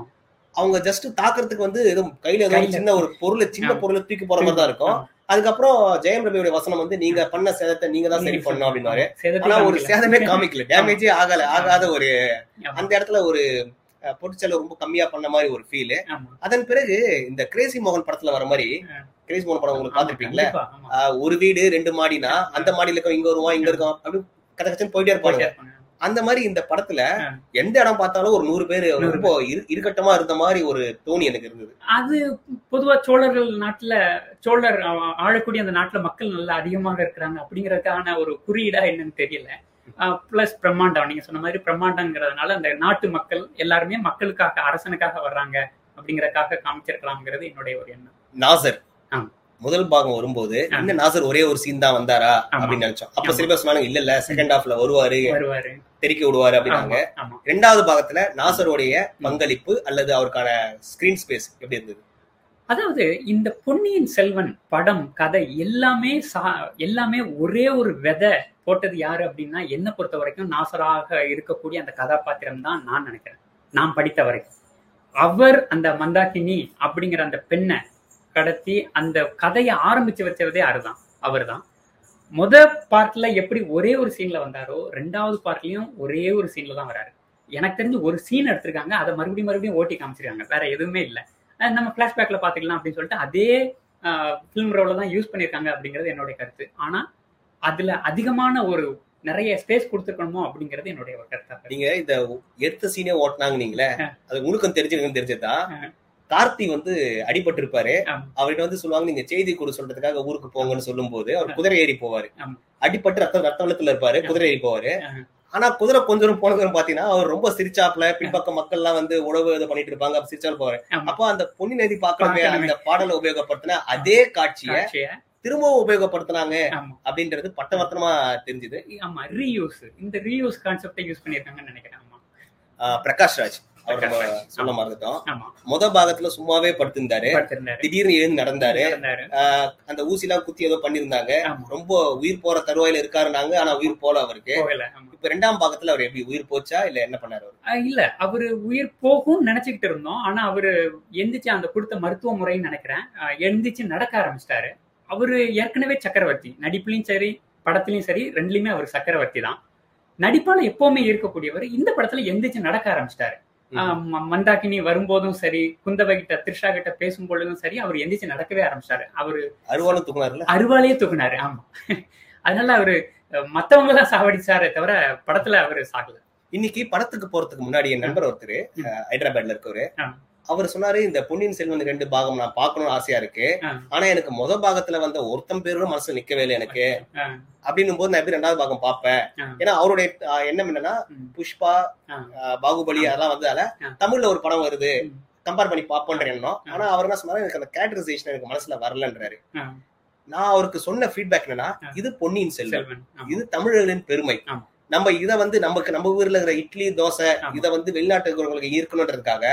அவங்க ஜஸ்ட் தாக்குறதுக்கு வந்து ஏதோ கையில ஏதோ. சின்ன ஒரு பொருளை சின்ன. பொருளை தூக்கி போற மாதிரி தான் இருக்கும். அதுக்கப்புறம் ஜெயம் ரவியோட வசனம் வந்து நீங்க பண்ண சேதத்தை நீங்க தான் சரி நீங்க பண்ணணும் அப்படின்னாரு ஆனா ஒரு. சேதமே காமிக்கல டேமேஜே ஆகல ஆகாத ஒரு. அந்த இடத்துல ஒரு அஹ், பொருட்செலவு ரொம்ப கம்மியா பண்ண மாதிரி ஒரு ஃபீல். அதன் பிறகு இந்த கிரேசி மோகன் படத்துல வர மாதிரி. கிரேசி மோகன் படம் உங்களுக்கு பாத்துருப்பீங்களா ஒரு வீடு ரெண்டு மாடினா அந்த மாடியில இருக்க இங்க வருவான் இங்க இருக்கும் அப்படி கச்ச கச்சன்னு போயிட்டே இருப்பாங்க போயிட்டே இருப்பாங்க. அந்த மாதிரி இந்த படத்துல. எந்த இடம் பார்த்தாலும் ஒரு நூறு பேர் ரொம்ப இரு- இருக்கட்டமா இருந்த மாதிரி ஒரு தோணி எனக்கு இருந்தது. அது பொதுவா சோழர்கள் நாட்டுல சோழர் ஆ- ஆளக்கூடிய அந்த நாட்டுல மக்கள் நல்லா அதிகமாக இருக்கிறாங்க அப்படிங்கறதுக்கான ஒரு குறியீடா என்னன்னு தெரியல. பிளஸ் பிரம்மாண்டம். நீங்க சொன்ன மாதிரி பிரம்மாண்டங்கிறதுனால அந்த நாட்டு மக்கள் எல்லாருமே மக்களுக்காக அரசனுக்காக வர்றாங்க அப்படிங்கறதுக்காக காமிச்சிருக்கலாம்ங்கிறது என்னுடைய ஒரு எண்ணம். நாசர். முதல் பாகம் வரும்போது. இந்த நாசர் ஒரே ஒரு சீன் தான் வந்தாரா. அப்படின்னு நினைச்சோம். அப்ப. சில பேர் சொன்னாங்க இல்ல இல்ல செகண்ட் ஹாஃப்ல வருவாரு தெரிக்க விடுவாரு அப்படின்னாங்க. ரெண்டாவது பாகத்துல நாசருடைய பங்களிப்பு அல்லது அவருக்கான ஸ்கிரீன் ஸ்பேஸ் எப்படி இருந்தது? அதாவது இந்த பொன்னியின் செல்வன் படம் கதை எல்லாமே சா- எல்லாமே ஒரே ஒரு விதை போட்டது யாரு அப்படின்னா என்ன பொறுத்த வரைக்கும் நாசராக இருக்கக்கூடிய அந்த கதாபாத்திரம் தான் நான் நினைக்கிறேன். நான் படித்த வரைக்கும். அவர் அந்த மந்தாகினி அப்படிங்கிற அந்த பெண்ணை கடத்தி அந்த கதையை ஆரம்பிச்சு வச்சதே அவர்தான் அவர்தான் முத பார்ட்ல எப்படி ஒரே ஒரு சீன்ல வந்தாரோ ரெண்டாவது பார்ட்லயும் ஒரே ஒரு சீன்ல தான் வராரு எனக்கு தெரிஞ்சு ஒரு சீன் எடுத்திருக்காங்க அதை மறுபடியும் மறுபடியும் ஓட்டி காமிச்சிருக்காங்க வேற எதுவுமே இல்லை நம்ம பிளாஷ்பேக்ல பாத்துக்கலாம் அப்படின்னு சொல்லிட்டு அதே ஃபிலிம் ரோல தான் யூஸ் பண்ணியிருக்காங்க அப்படிங்கிறது என்னுடைய கருத்து ஆனா அதுல அதிகமான ஒரு நிறைய ஸ்பேஸ் கொடுத்துருக்கணுமோ அப்படிங்கிறது என்னுடைய கருத்தா. நீங்க இந்த எடுத்த சீனே ஓட்டினாங்க நீங்களே. அது உங்களுக்கும் தெரிஞ்சிருக்குன்னு தெரிஞ்சதா. கார்த்தி வந்து அடிபட்டு இருப்பாரு ஆமா. அவர்கிட்ட வந்து சொல்லுவாங்க நீங்க செய்தி கொடு சொல்றதுக்காக ஊருக்கு போங்கன்னு சொல்லும் போது அவர். குதிரை ஏறி போவாரு. அடிபட்டு ரத்த ரத்த வெள்ளத்துல இருப்பாரு. குதிரை ஏறி போவாரு. ஆனா குதிரை கொஞ்ச தூரம் போன தூரம் பாத்தீங்கன்னா அவர் ரொம்ப சிரிச்சாப்ல பின்பக்கம் மக்கள் எல்லாம் வந்து உணவு இது பண்ணிட்டு இருப்பாங்க சிரிச்சாலும் போவாரு. அப்போ அந்த பொன்னி நதி பார்க்கணுமே. அந்த பாடலை உபயோகப்படுத்தின அதே காட்சியை திரும்பவும் உபயோகப்படுத்தினாங்க அப்படின்றது பட்டவர்த்தனமா தெரிஞ்சுது ஆமா ரீயூஸ் இந்த ரீயூஸ் கான்செப்டை யூஸ் பண்ணியிருக்காங்கன்னு நினைக்கிறேன் பிரகாஷ் ராஜ் சொல்ல ஆமா. மறந்துட்டோம். முத பாகத்துல சும்மாவே படுத்திருந்தாரு. திடீர்னு எழுந்து நடந்தாரு. அந்த ஊசி எல்லாம் குத்தி ஏதோ பண்ணிருந்தாங்க ரொம்ப உயிர் போற தருவாயில இருக்காருனாங்க ஆனா உயிர் போல அவருக்கு. இப்ப ரெண்டாம் பாகத்துல அவர் எப்படி உயிர் போச்சா இல்ல என்ன பண்ணாரு இல்ல. அவரு உயிர் போகும்னு நினைச்சுக்கிட்டு இருந்தோம். ஆனா அவரு எந்திரிச்சு அந்த கொடுத்த மருத்துவ முறைன்னு நினைக்கிறேன். எந்திரிச்சு நடக்க ஆரம்பிச்சிட்டாரு. அவரு ஏற்கனவே சக்கரவர்த்தி. நடிப்புலயும் சரி படத்துலயும் சரி ரெண்டுலயுமே அவர் சக்கரவர்த்தி தான். நடிப்பால எப்பவுமே இருக்கக்கூடியவர் இந்த படத்துல எந்திரிச்சு நடக்க ஆரம்பிச்சிட்டாரு. ஆஹ் ம- மந்தாகினி வரும்போதும் சரி குந்தவை கிட்ட த்ரிஷா கிட்ட பேசும் பொழுதும் சரி அவர் எந்திரிச்சு நடக்கவே ஆரம்பிச்சிட்டாரு அவரு அருவாலும் தூக்குனாருல அருவாளையே தூக்குனாரு ஆமா. அதனால அவரு மத்தவங்க தான் சாவடிச்சாரே தவிர படத்துல அவரு சாகல. இன்னைக்கு படத்துக்கு போறதுக்கு முன்னாடி என் நண்பர் ஒருத்தர் ஹைதராபாத்ல இருக்கவரு. அவர் சொன்னாரு இந்த பொன்னியின் செல்வன் ரெண்டு பாகம் நான் பார்க்கணும்னு ஆசையா இருக்கு. ஆனா எனக்கு முத பாகத்துல வந்த ஒருத்தம் பேரும் மனசுல நிக்கவே இல்லை எனக்கு. அப்படின்னும் போது நான் எப்படி ரெண்டாவது பாகம் பார்ப்பேன். ஏன்னா அவருடைய எண்ணம் என்னன்னா. புஷ்பா பாகுபலி. அதெல்லாம் வந்ததால. தமிழ்ல ஒரு படம் வருது. கம்பேர் பண்ணி பார்ப்போன்ற எண்ணம். ஆனா அவர் என்ன சொன்னாரு எனக்கு அந்த கேரக்டரைசேஷன் எனக்கு மனசுல வரலன்றாரு. நான் அவருக்கு சொன்ன ஃபீட்பேக் என்னன்னா. இது பொன்னியின் செல்வன். இது தமிழர்களின் பெருமை. நம்ம இத வந்து நமக்கு நம்ம ஊர்ல இருக்கிற இட்லி தோசை. இத வந்து வெளிநாட்டு இருக்கிறவங்களுக்கு ஈர்க்கணுன்றதுக்காக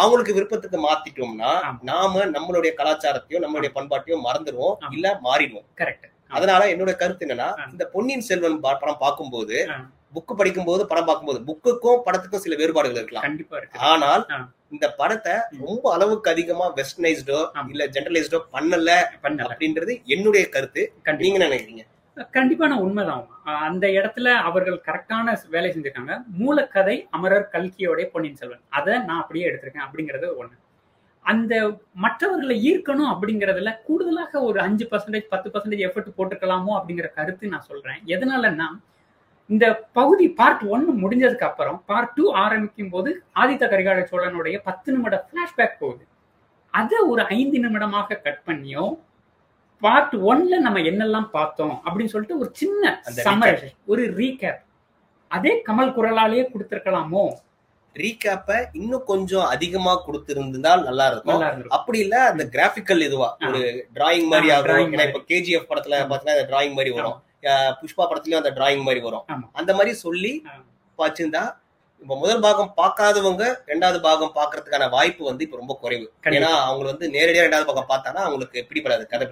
அவங்களுக்கு விருப்பத்துக்கு மாத்திட்டோம்னா. நாம நம்மளுடைய கலாச்சாரத்தையும் நம்மளுடைய பண்பாட்டையும் மறந்துடுவோம். இல்ல மாறிடுவோம் கரெக்ட் அதனால என்னோட கருத்து என்னன்னா. இந்த பொன்னியின் செல்வன் படம் பார்க்கும்போது. புக் படிக்கும்போது படம் பார்க்கும்போது புக்குக்கும் படத்துக்கும் சில வேறுபாடுகள் இருக்கலாம் கண்டிப்பா இருக்கு ஆனால். இந்த படத்தை. ரொம்ப அளவுக்கு அதிகமா வெஸ்டர்னைஸ்டோ. இல்ல ஜென்ரலைஸ்டோ பண்ணல பண்ணல அப்படின்றது என்னுடைய கருத்து நீங்க நினைக்கிறீங்க கண்டிப்பான உண்மைதான். அந்த இடத்துல அவர்கள் கரெக்டான வேலை செஞ்சிருக்காங்க. மூலக்கதை அமரர் கல்கியோடைய பொன்னியின் செல்வன். அதை நான் அப்படியே எடுத்திருக்கேன் அப்படிங்கிறது ஒண்ணு. அந்த மற்றவர்களை ஈர்க்கணும் அப்படிங்கறதுல கூடுதலாக ஒரு அஞ்சு பர்சன்டேஜ் பத்து பர்சன்டேஜ் எஃபர்ட் போட்டுக்கலாமோ அப்படிங்கிற கருத்து நான் சொல்றேன். எதனாலன்னா இந்த பகுதி பார்ட் ஒன்னு முடிஞ்சதுக்கு அப்புறம் பார்ட் டூ ஆரம்பிக்கும் போது ஆதித்த கரிகால சோழனுடைய பத்து நிமிட பிளாஷ்பேக் போகுது. அதை ஒரு ஐந்து நிமிடமாக கட் பண்ணியோ பார்ட் ஒன்ல நம்ம என்னெல்லாம் பார்த்தோம் அப்படின்னு சொல்லிட்டு ஒரு சின்ன சம்மர் ஒரு ரீகேப் அதே கமல் குரலாலேயே கொடுத்திருக்கலாமோ ரீகேப்ப இன்னும் கொஞ்சம் அதிகமா கொடுத்திருந்தால் நல்லா இருக்கும் அப்படி இல்ல அந்த கிராபிக்கல் இதுவா. ஒரு டிராயிங் மாதிரி ஆகும் drawing ஏன்னா. இப்ப கேஜிஎஃப் படத்துல. பாத்தீங்கன்னா டிராயிங் மாதிரி வரும் புஷ்பா படத்துலயும் அந்த டிராயிங் மாதிரி வரும். அந்த மாதிரி சொல்லி ஆ. இப்ப முதல் பாகம் பார்க்காதவங்க ரெண்டாவது பாகம் பாக்குறதுக்கான வாய்ப்பு வந்து இப்ப ரொம்ப குறைவு ஏன்னா. அவங்க வந்து நேரடியா ரெண்டாவது பாகம் பார்த்தானா அவங்களுக்கு பிடிபடாது கதை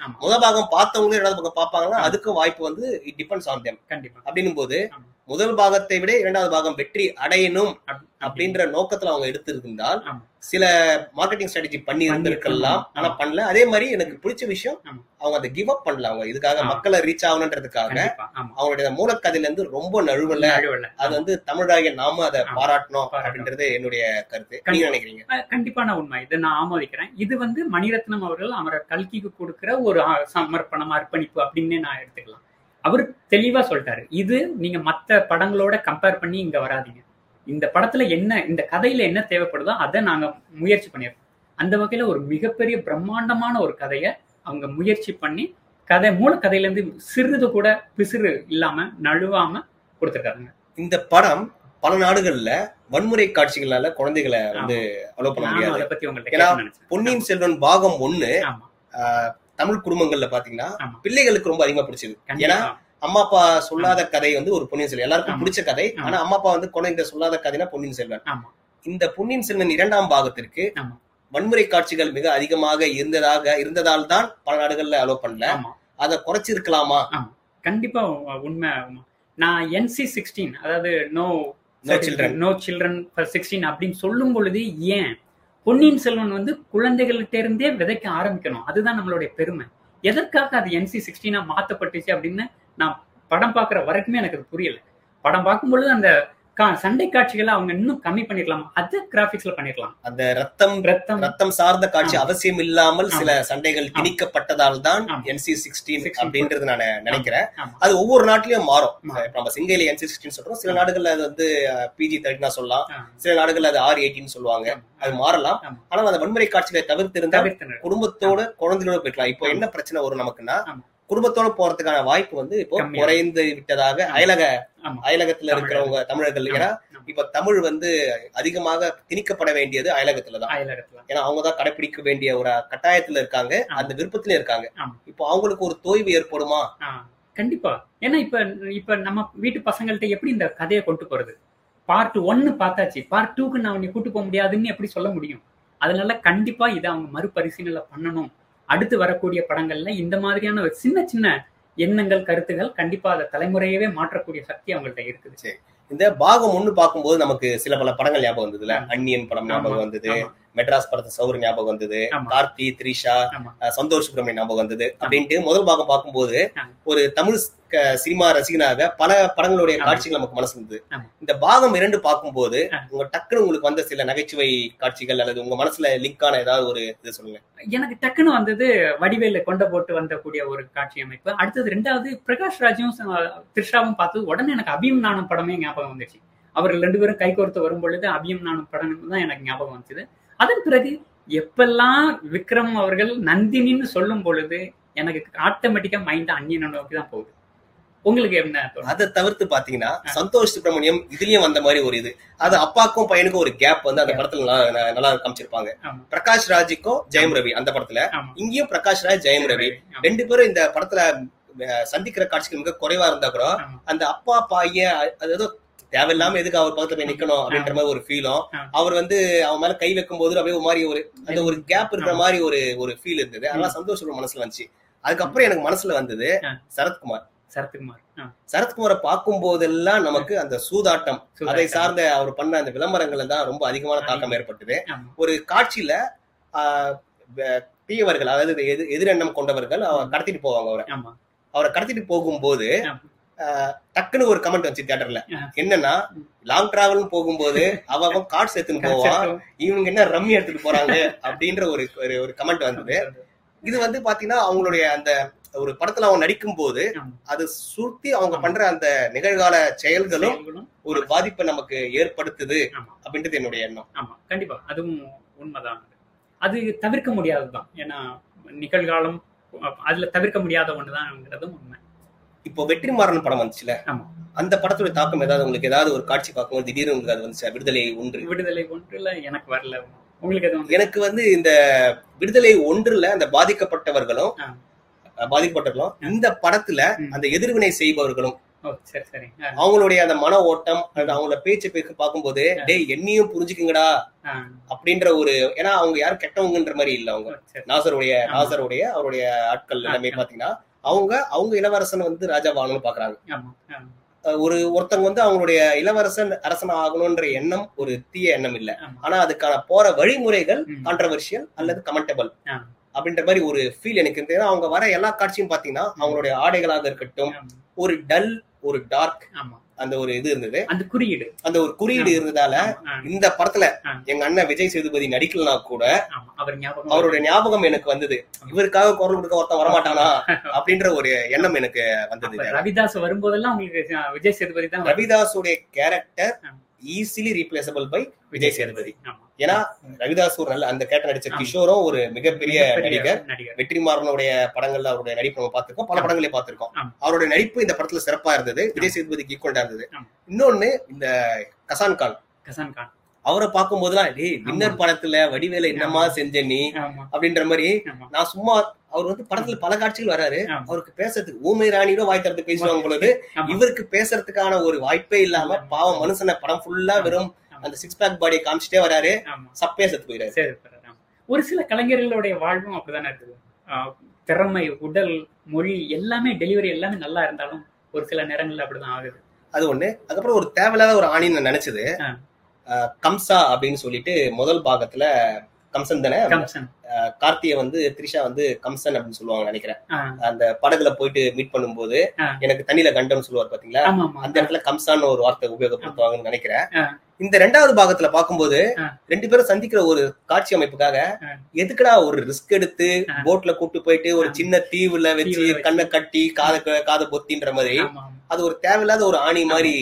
ஆமா முதல் பாகம் பார்த்தவங்க ரெண்டாவது பாகம் பார்ப்பாங்கன்னா. அதுக்கும் வாய்ப்பு வந்து இட் டிபெண்ட்ஸ் ஆன் தெம் கண்டிப்பா அப்படின்னும் போது. முதல் பாகத்தை விட இரண்டாவது பாகம் வெற்றி அடையணும் அப்- அப்படின்ற நோக்கத்துல அவங்க எடுத்திருந்தால். சில மார்க்கெட்டிங் ஸ்ட்ராட்டஜி பண்ணி இருந்திருக்கலாம். ஆனா பண்ணல அதே மாதிரி எனக்கு பிடிச்ச விஷயம். அவங்க அதை கிவ் அப் பண்ணல அவங்க இதுக்காக. மக்களை ரீச் ஆகணுன்றதுக்காக அவங்களுடைய மூலக்கதையில இருந்து ரொம்ப நழுவல. அது வந்து தமிழாகிய நாம அதை. பாராட்டணும். அப்படின்றது என்னுடைய கருத்து நீங்க. நினைக்கிறீங்க கண்டிப்பான உண்மை இதை நான் ஆமோதிக்கிறேன் இது வந்து மணிரத்னம் அவர்கள் அமரர் கல்கிக்கு கொடுக்கிற ஒரு சமர்ப்பணம் அர்ப்பணிப்பு அப்படின்னு நான் எடுத்துக்கலாம் அவர் தெளிவா சொல்லிட்டாரு. இது நீங்க மத்த படங்களோட கம்பேர் பண்ணி இங்க வராதீங்க. இந்த படத்துல என்ன இந்த கதையில என்ன தேவைப்படுதோ அதை நாங்க முயற்சி பண்ணியிருக்கோம் அந்த வகையில ஒரு மிகப்பெரிய பிரம்மாண்டமான ஒரு கதையை அவங்க முயற்சி பண்ணி கதை மூல கதையில இருந்து சிறிது கூட பிசிறு இல்லாம நழுவாம கொடுத்துருக்காங்க. இந்த படம் பல நாடுகள்ல வன்முறை காட்சிகளால குழந்தைகளை வந்து அலோ பண்ண முடியாது. பொன்னியின் செல்வன் பாகம் ஒண்ணு தமிழ் குடும்பங்கள்ல பாத்தீங்கன்னா. பிள்ளைகளுக்கு ரொம்ப அதிகமா பிடிச்சது ஏன்னா அம்மா அப்பா சொல்லாத கதை வந்து ஒரு பொன்னியின் செல்வன் எல்லாருக்கும். பிடிச்ச கதை. ஆனா அம்மா அப்பா வந்து குழந்தைகிட்ட சொல்லாத கதைனா பொன்னியின் செல்வன் இந்த பொன்னியின் செல்வன் இரண்டாம் பாகத்திற்கு. வன்முறை காட்சிகள் மிக அதிகமாக இருந்ததாக இருந்ததால் தான் பல நாடுகள்ல அலோ பண்ணல அதை குறைச்சிருக்கலாமா கண்டிப்பா உண்மை. நான் என்சி சிக்ஸ்டீன் அதாவது no No children. No children sixteen அப்படின்னு சொல்லும் பொழுது ஏன் பொன்னியின் செல்வன் வந்து குழந்தைகள்கிட்டேருந்தே விதைக்க ஆரம்பிக்கணும். அதுதான் நம்மளுடைய பெருமை. எதற்காக அது என்சி சிக்ஸ்டீனா மாத்தப்பட்டுச்சு அப்படின்னு நான் படம் பார்க்குற வரைக்குமே எனக்கு அது புரியல. படம் பார்க்கும் பொழுது அந்த சண்டை காட்சிகளை அவங்க இன்னும் கம்மி பண்ணிருக்கலாம் அதை கிராபிக்ஸ்ல பண்ணிருக்கலாம் அந்த ரத்தம் ரத்தம் ரத்தம் சார்ந்த காட்சி. அவசியம் இல்லாமல். சில சண்டைகள் திணிக்கப்பட்டதால் தான். என்சி சிக்ஸ்டீன் 16 அப்படின்றது நான் நினைக்கிறேன். அது ஒவ்வொரு நாட்டிலயும் மாறும் நம்ம சிங்கையில என்சி சிக்ஸ்டீன் சொல்றோம் சில. நாடுகள்ல அது வந்து பிஜி தேர்ட்டினா சொல்லலாம். சில நாடுகள்ல அது ஆர் எயிட்டின்னு சொல்லுவாங்க அது மாறலாம். ஆனால் அந்த வன்முறை காட்சிகளை தவிர்த்திருந்தா தவிர்த்தனர் குடும்பத்தோட குழந்தைகளோட போய்க்கலாம் இப்போ. என்ன பிரச்சனை வரும் நமக்குன்னா. குடும்பத்தோட போறதுக்கான வாய்ப்பு வந்து இப்போ. குறைந்து விட்டதாக அயலக. அயலகத்துல. இருக்கிறவங்க தமிழர்கள். ஏன்னா. இப்ப தமிழ் வந்து அதிகமாக திணிக்கப்பட வேண்டியது அயலகத்துலதான் அயலகத்துல ஏன்னா அவங்க தான் கடைபிடிக்க வேண்டிய ஒரு கட்டாயத்துல இருக்காங்க. அந்த விருப்பத்திலயும் இருக்காங்க. இப்போ அவங்களுக்கு ஒரு தோய்வு ஏற்படுமா கண்டிப்பா ஏன்னா இப்ப இப்ப நம்ம வீட்டு பசங்கள்ட்ட எப்படி இந்த கதையை கொண்டு போறது பார்ட் ஒன்னு பார்த்தாச்சு பார்ட் டூக்கு நான் உன்னை கூட்டு போக முடியாதுன்னு எப்படி சொல்ல முடியும் அதனால கண்டிப்பா இதை அவங்க மறுபரிசீலனை பண்ணணும் அடுத்து வரக்கூடிய படங்கள்ல இந்த மாதிரியான ஒரு சின்ன சின்ன எண்ணங்கள் கருத்துகள் கண்டிப்பா அதை தலைமுறையவே மாற்றக்கூடிய சக்தி அவங்கள்ட்ட இருக்குது இந்த பாகம் ஒண்ணு பார்க்கும்போது நமக்கு சில பல படங்கள் ஞாபகம் வந்ததுல. அந்நியன் படம் ஞாபகம். வந்தது. மெட்ராஸ் படத்து சௌர் ஞாபகம் வந்தது. கார்த்தி த்ரிஷா சந்தோஷ் சுப்ரமணியம் ஞாபகம் வந்தது அப்படின்ட்டு முதல் பாகம் பார்க்கும்போது. ஒரு தமிழ் சினிமா ரசிகனாக பல படங்களுடைய. காட்சிகள் நமக்கு மனசுல இருந்தது. இந்த பாகம் இரண்டு பார்க்கும்போது. உங்க டக்குனு உங்களுக்கு வந்த சில நகைச்சுவை காட்சிகள் அல்லது உங்க மனசுல லிங்க் ஆன ஏதாவது ஒரு இது சொல்லுங்க எனக்கு டக்குன்னு வந்தது வடிவேல கொண்ட போட்டு வந்தக்கூடிய ஒரு காட்சி அமைப்பு அடுத்தது ரெண்டாவது பிரகாஷ் ராஜும் த்ரிஷாவும் பார்த்து உடனே எனக்கு அபியும் நானும் படமே ஞாபகம் வந்துச்சு அவர்கள் ரெண்டு பேரும் கைகோர்த்து வரும் பொழுது அபியும் நானும் படம் தான் எனக்கு ஞாபகம் வந்துச்சு அதன் பிறகு எப்பெல்லாம் விக்ரம் அவர்கள் நந்தினின்னு சொல்லும் பொழுது எனக்கு ஆட்டோமேட்டிக்கா மைண்ட் அந்நியனை நோக்கி தான் போகுது. உங்களுக்கு என்ன அதை தவிர்த்து பாத்தீங்கன்னா சந்தோஷ் சுப்பிரமணியம் இதுலயும் வந்த மாதிரி ஒரு இது. அது அப்பாக்கும் பையனுக்கும் ஒரு கேப் வந்து அந்த படத்துல நல்லா- காமிச்சிருப்பாங்க. பிரகாஷ் ராஜுக்கும் ஜெயம் ரவி அந்த படத்துல. இங்கேயும் பிரகாஷ் ராஜ் ஜெயம் ரவி. ரெண்டு பேரும் இந்த படத்துல சந்திக்கிற காட்சிகள் மிக குறைவா இருந்தா கூட. அந்த அப்பா பையன் அ- அது ஏதோ தேவையில்லாம எதுக்கு அவர் பக்கத்துல போய் நிக்கணும் அப்படின்ற மாதிரி ஒரு ஃபீலும். அவர் வந்து அவன் மேல கை வைக்கும் போது அப்படியே ஒரு மாதிரி ஒரு அந்த ஒரு கேப் இருக்கிற. மாதிரி ஒரு ஒரு ஃபீல் இருந்தது. அதெல்லாம் சந்தோஷம் மனசுல வந்துச்சு. அதுக்கப்புறம் எனக்கு மனசுல வந்தது. சரத்குமார். சரத்குமார். சரத்குமாரை பார்க்கும் போதெல்லாம் நமக்கு அந்த சூதாட்டம். அதை சார்ந்த அவர் பண்ண அந்த விளம்பரங்கள்ல தான் ரொம்ப அதிகமான தாக்கம் ஏற்பட்டது. ஒரு காட்சியில தீயவர்கள் அதாவது எது- எதிரெண்ணம் கொண்டவர்கள் அவர் கடத்திட்டு போவாங்க அவரை. அவரை கடத்திட்டு போகும்போது டக்குன்னு ஒரு கமெண்ட் வந்துச்சு தியேட்டர்ல. என்னன்னா லாங் டிராவல் போகும்போது அவ அவன் கார்ட்ஸ் எடுத்துன்னு போவான். இவங்க என்ன ரம்மி எடுத்துட்டு போறாங்க அப்படின்ற ஒரு ஒரு- கமெண்ட் வந்தது. இது வந்து பாத்தீங்கன்னா அவங்களுடைய அந்த ஒரு படத்துல அவங்க நடிக்கும் போது. அது சுருத்தி அவங்க பண்ற அந்த நிகழ்கால செயல்களும் ஒரு பாதிப்பை நமக்கு ஏற்படுத்துது. அப்படின்றது என்னுடைய எண்ணம். ஆமா. கண்டிப்பா. அதுவும் உண்மைதான். அது தவிர்க்க முடியாததுதான். ஏன்னா நிகழ்காலம் அதுல தவிர்க்க முடியாத ஒண்ணுதான்ங்கிறதும் உண்மை. இப்போ வெற்றிமாறன் படம் வந்துச்சுல. அந்த படத்துடைய தாக்கம் ஏதாவது உங்களுக்கு ஏதாவது ஒரு காட்சி பார்க்கும்போது திடீர்னு உங்களுக்கு அது வந்துச்சு விடுதலை ஒன்று? விடுதலை ஒன்றுல எனக்கு வரல. உங்களுக்கு எனக்கு வந்து இந்த விடுதலை ஒன்றுல அந்த பாதிக்கப்பட்டவர்களும் பாதிக்கப்பட்டவர்களும் இந்த படத்துல. அந்த எதிர்வினை செய்பவர்களும் அவங்களுடைய அந்த மன ஓட்டம் அவங்களோட பேச்சு பேச்சு பார்க்கும்போது டேய் என்னையும் புரிஞ்சுக்குங்கடா அப்படின்ற ஒரு ஏன்னா அவங்க யாரும் கெட்டவங்கன்ற மாதிரி இல்ல அவங்க. நாசருடைய. நாசருடைய அவருடைய ஆட்கள் எல்லாமே. பாத்தீங்கன்னா அவங்க அவங்க இளவரசன் வந்து ராஜா வாங்கணும்னு பாக்குறாங்க. ஒரு ஒருத்தவங்க வந்து அவங்களுடைய இளவரசன் அரசன் ஆகணும்ன்ற எண்ணம் ஒரு தீய எண்ணம் இல்ல. ஆனா அதுக்கான போற வழிமுறைகள். கான்ட்ரவர்ஷியல் அல்லது கமெண்டபிள். அப்படின்ற மாதிரி ஒரு ஃபீல் எனக்கு இருந்தது. அவங்க வர எல்லா காட்சியும் பாத்தீங்கன்னா அவங்களுடைய ஆடைகளாக இருக்கட்டும் ஒரு டல் ஒரு டார்க் ஆமா. அந்த ஒரு இது இருந்தது. அந்த குறியீடு. அந்த ஒரு குறியீடு. இருந்ததால இந்த படத்துல. எங்க அண்ணன் விஜய் சேதுபதி நடிக்கலனா கூட அவர் ஞாபகம் அவருடைய ஞாபகம் எனக்கு வந்தது. இவருக்காக குரல் கொடுக்க ஒருத்தன் வரமாட்டானா அப்படின்ற ஒரு எண்ணம் எனக்கு வந்தது. ரவிதாஸ் வரும்போதெல்லாம் உங்களுக்கு விஜய் சேதுபதி தான் ரவிதாஸுடைய character. Easily replaceable by Vijay Sethupathi. ஏன்னா ரவிதாஸ் ஒரு நல்ல அந்த கேரக்டர் நடிச்ச. கிஷோரும் ஒரு மிகப்பெரிய நடிகர். வெற்றிமாறனுடைய படங்கள்ல அவருடைய நடிப்பு நம்ம பார்த்திருக்கோம். பல ஆமா. படங்களே பார்த்திருக்கோம். அவருடைய நடிப்பு இந்த படத்துல சிறப்பா இருந்தது. விஜய் சேதுபதிக்கு ஈக்குவலா இருந்தது. இன்னொன்னு இந்த கசான் கான். கசான் கான். அவரை பார்க்கும் போதெல்லாம் டேய் வின்னர் படத்துல வடிவேல என்னமா செஞ்ச நீ? அப்படின்ற மாதிரி நான் சும்மா அவர் வந்து படத்துல பல காட்சிகள் வராரு. அவருக்கு பேசுறதுக்கு ஊமை ராணியோட வாய் திறந்து பேசுவாங்க பொழுது. இவருக்கு பேசுறதுக்கான ஒரு வாய்ப்பே இல்லாம பாவம் மனுஷனை படம் ஃபுல்லா வெறும். அந்த சிக்ஸ் பேக் பாடியை காமிச்சிட்டே வராரு சப்பையா செத்து போயிடாரு. ஒரு சில கலைஞர்களுடைய வாழ்வும் அப்படிதானே இருக்குது. திறமை உடல் மொழி எல்லாமே டெலிவரி எல்லாமே நல்லா இருந்தாலும் ஒரு சில நேரங்கள்ல அப்படிதான் ஆகுது. அது ஒண்ணு. அதுக்கப்புறம் ஒரு தேவையில்லாத ஒரு ஆணின்னு நான் நினைச்சது. கம்சா அப்படின்னு சொல்லிட்டு முதல் பாகத்துல கம்சன் தானே கார்த்தியை வந்து த்ரிஷா வந்து கம்சன் அப்படின்னு சொல்லுவாங்க நினைக்கிறேன் அந்த படகுல போயிட்டு மீட் பண்ணும்போது. எனக்கு தண்ணியில கண்டம் சொல்லுவார் பாத்தீங்களா அந்த இடத்துல கம்சான்னு ஒரு வார்த்தை உபயோகப்படுத்துவாங்கன்னு நினைக்கிறேன். இந்த ரெண்டாவது பாகத்துல பார்க்கும்போது ஆ. ரெண்டு பேரும் சந்திக்கிற ஒரு காட்சி அமைப்புக்காக. எதுக்குடா ஒரு ரிஸ்க் எடுத்து. போட்ல கூட்டு போயிட்டு ஒரு. சின்ன தீவுல வச்சு. கண்ணை கட்டி காதை காதை பொத்தின்ற மாதிரி. அது ஒரு தேவையில்லாத ஒரு ஆணி மாதிரி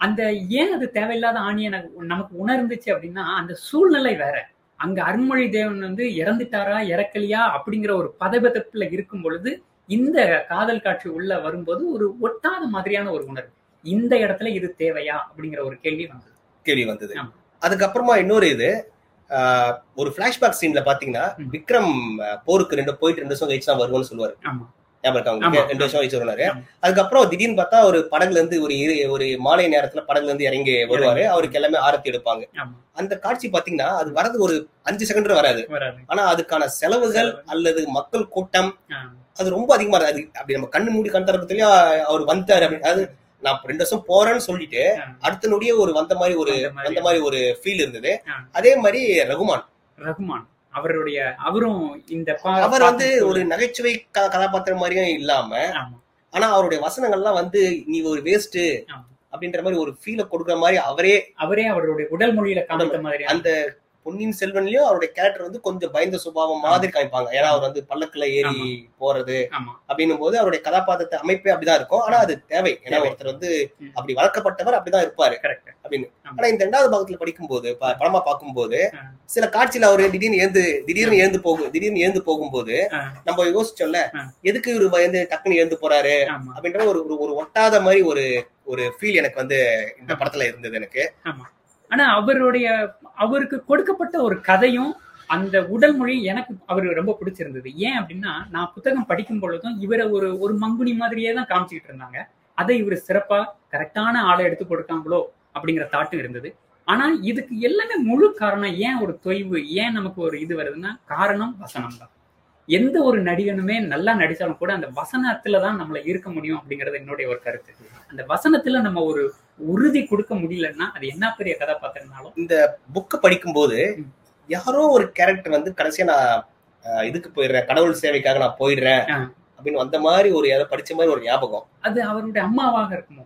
அந்த ஏன் அது தேவையில்லாத ஆணியை நமக்கு உணர்ந்துச்சு அப்படின்னா அந்த சூழ்நிலை வேற. அங்க அருண்மொழி தேவன் வந்து இறந்துட்டாரா இறக்கலையா அப்படிங்கிற ஒரு பதபதப்புல இருக்கும் பொழுது இந்த காதல் காட்சி உள்ள வரும்போது ஒரு ஒட்டாத மாதிரியான ஒரு உணர்வு. இந்த இடத்துல இது தேவையா அப்படிங்கிற ஒரு கேள்வி வந்தது. கேள்வி வந்தது. அதுக்கப்புறமா இன்னொரு இது ஒரு பிளாஷ்பேக் சீன்ல பாத்தீங்கன்னா. விக்ரம் போருக்கு ரெண்டு போயிட்டு ரெண்டு வருஷம் கழிச்சு தான் வருவோம்னு சொல்லுவாரு. ஆமா. ஞாபகம் இருக்கா உங்களுக்கு? ரெண்டு வருஷம் கழிச்சு வருவாரு. அதுக்கப்புறம் திடீர்னு பார்த்தா ஒரு படகுல இருந்து ஒரு இரு- ஒரு மாலை நேரத்துல படகுல இருந்து இறங்கி வருவாரு. அவருக்கு எல்லாமே ஆரத்தி எடுப்பாங்க. அந்த காட்சி பாத்தீங்கன்னா அது வரது ஒரு அஞ்சு செகண்ட் வராது. ஆனா அதுக்கான செலவுகள் செலவு. அல்லது மக்கள் கூட்டம் அது ரொம்ப அதிகமா இருக்கு அப்படி நம்ம கண்ணு மூடி கண் திறக்கிறதுலயே அவர் வந்தாரு அப்படி. அது நான் ரெண்டு வருஷம் போறேன்னு சொல்லிட்டு. அடுத்த நொடியே ஒரு வந்த மாதிரி ஒரு அந்த மாதிரி. ஒரு ஃபீல் இருந்தது. அதே மாதிரி ரகுமான். ரகுமான். அவருடைய அவரும் இந்த அவர் வந்து ஒரு நகைச்சுவை கதாபாத்திரம் மாதிரியும் இல்லாம ஆனா அவருடைய வசனங்கள்லாம் வந்து நீ ஒரு வேஸ்ட். அப்படின்ற மாதிரி ஒரு ஃபீலை கொடுக்குற மாதிரி அவரே அவரே அவருடைய உடல் மொழியில காமித்த மாதிரி அந்த பொன்னியின் செல்வன்லயும் அவருடைய கேரக்டர் வந்து கொஞ்சம் பயந்த சுபாவம் மாதிரி காமிப்பாங்க ஏன்னா அவர் வந்து பல்லக்குல ஏறி. போறது அப்படின்னும் போது அவருடைய கதாபாத்திரத்தை அமைப்பே அப்படிதான் இருக்கும் ஆனா அது தேவை ஏன்னா. ஒருத்தர் வந்து. அப்படி வளர்க்கப்பட்டவர் அப்படிதான் இருப்பாரு கரெக்ட் அப்படின்னு. ஆனா இந்த ரெண்டாவது பாகத்துல படிக்கும்போது ப- படமா பார்க்கும்போது. சில காட்சியில அவரு திடீர்னு ஏந்து திடீர்னு ஏந்து போகும் திடீர்னு ஏந்து போகும்போது. நம்ம யோசிச்சோம்ல. எதுக்கு இவரு பயந்து டக்குன்னு ஏந்து போறாரு அப்படின்ற ஒரு- ஒரு ஒட்டாத மாதிரி ஒரு ஒரு ஃபீல் எனக்கு வந்து இந்த படத்துல இருந்தது எனக்கு ஆனா அவருடைய அவருக்கு கொடுக்கப்பட்ட ஒரு கதையும் அந்த உடல் மொழி எனக்கு அவருக்கு ரொம்ப பிடிச்சிருந்தது. ஏன் அப்படின்னா நான் புத்தகம் படிக்கும் பொழுதும் இவரை ஒரு ஒரு மங்குனி மாதிரியே தான் காமிச்சிட்டு இருந்தாங்க. அதை இவர் சிறப்பா கரெக்டான ஆளை எடுத்து கொடுத்தாங்களோ அப்படிங்கிற தாட்டும் இருந்தது. ஆனா இதுக்கு எல்லாமே முழு காரணம் ஏன் ஒரு தொய்வு ஏன் நமக்கு ஒரு இது வருதுன்னா காரணம் வசனம் தான் எந்த ஒரு நடிகனுமே நல்லா நடிச்சாலும் கூட அந்த வசனத்துல தான் நம்மள இருக்க முடியும் அப்படிங்கிறது என்னுடைய ஒரு கருத்து அந்த வசனத்துல நம்ம ஒரு உறுதி கொடுக்க முடியலன்னா அது என்ன பெரிய கதாபாத்திரம்னாலும் புக்கு படிக்கும்போது. யாரோ ஒரு கேரக்டர் வந்து கடைசியா நான் இதுக்கு போயிடுறேன் கடவுள் சேவைக்காக நான் போயிடுறேன். அப்படின்னு வந்த மாதிரி ஒரு யாரோ படிச்ச மாதிரி ஒரு ஞாபகம் அது அவருடைய அம்மாவாக இருக்குமோ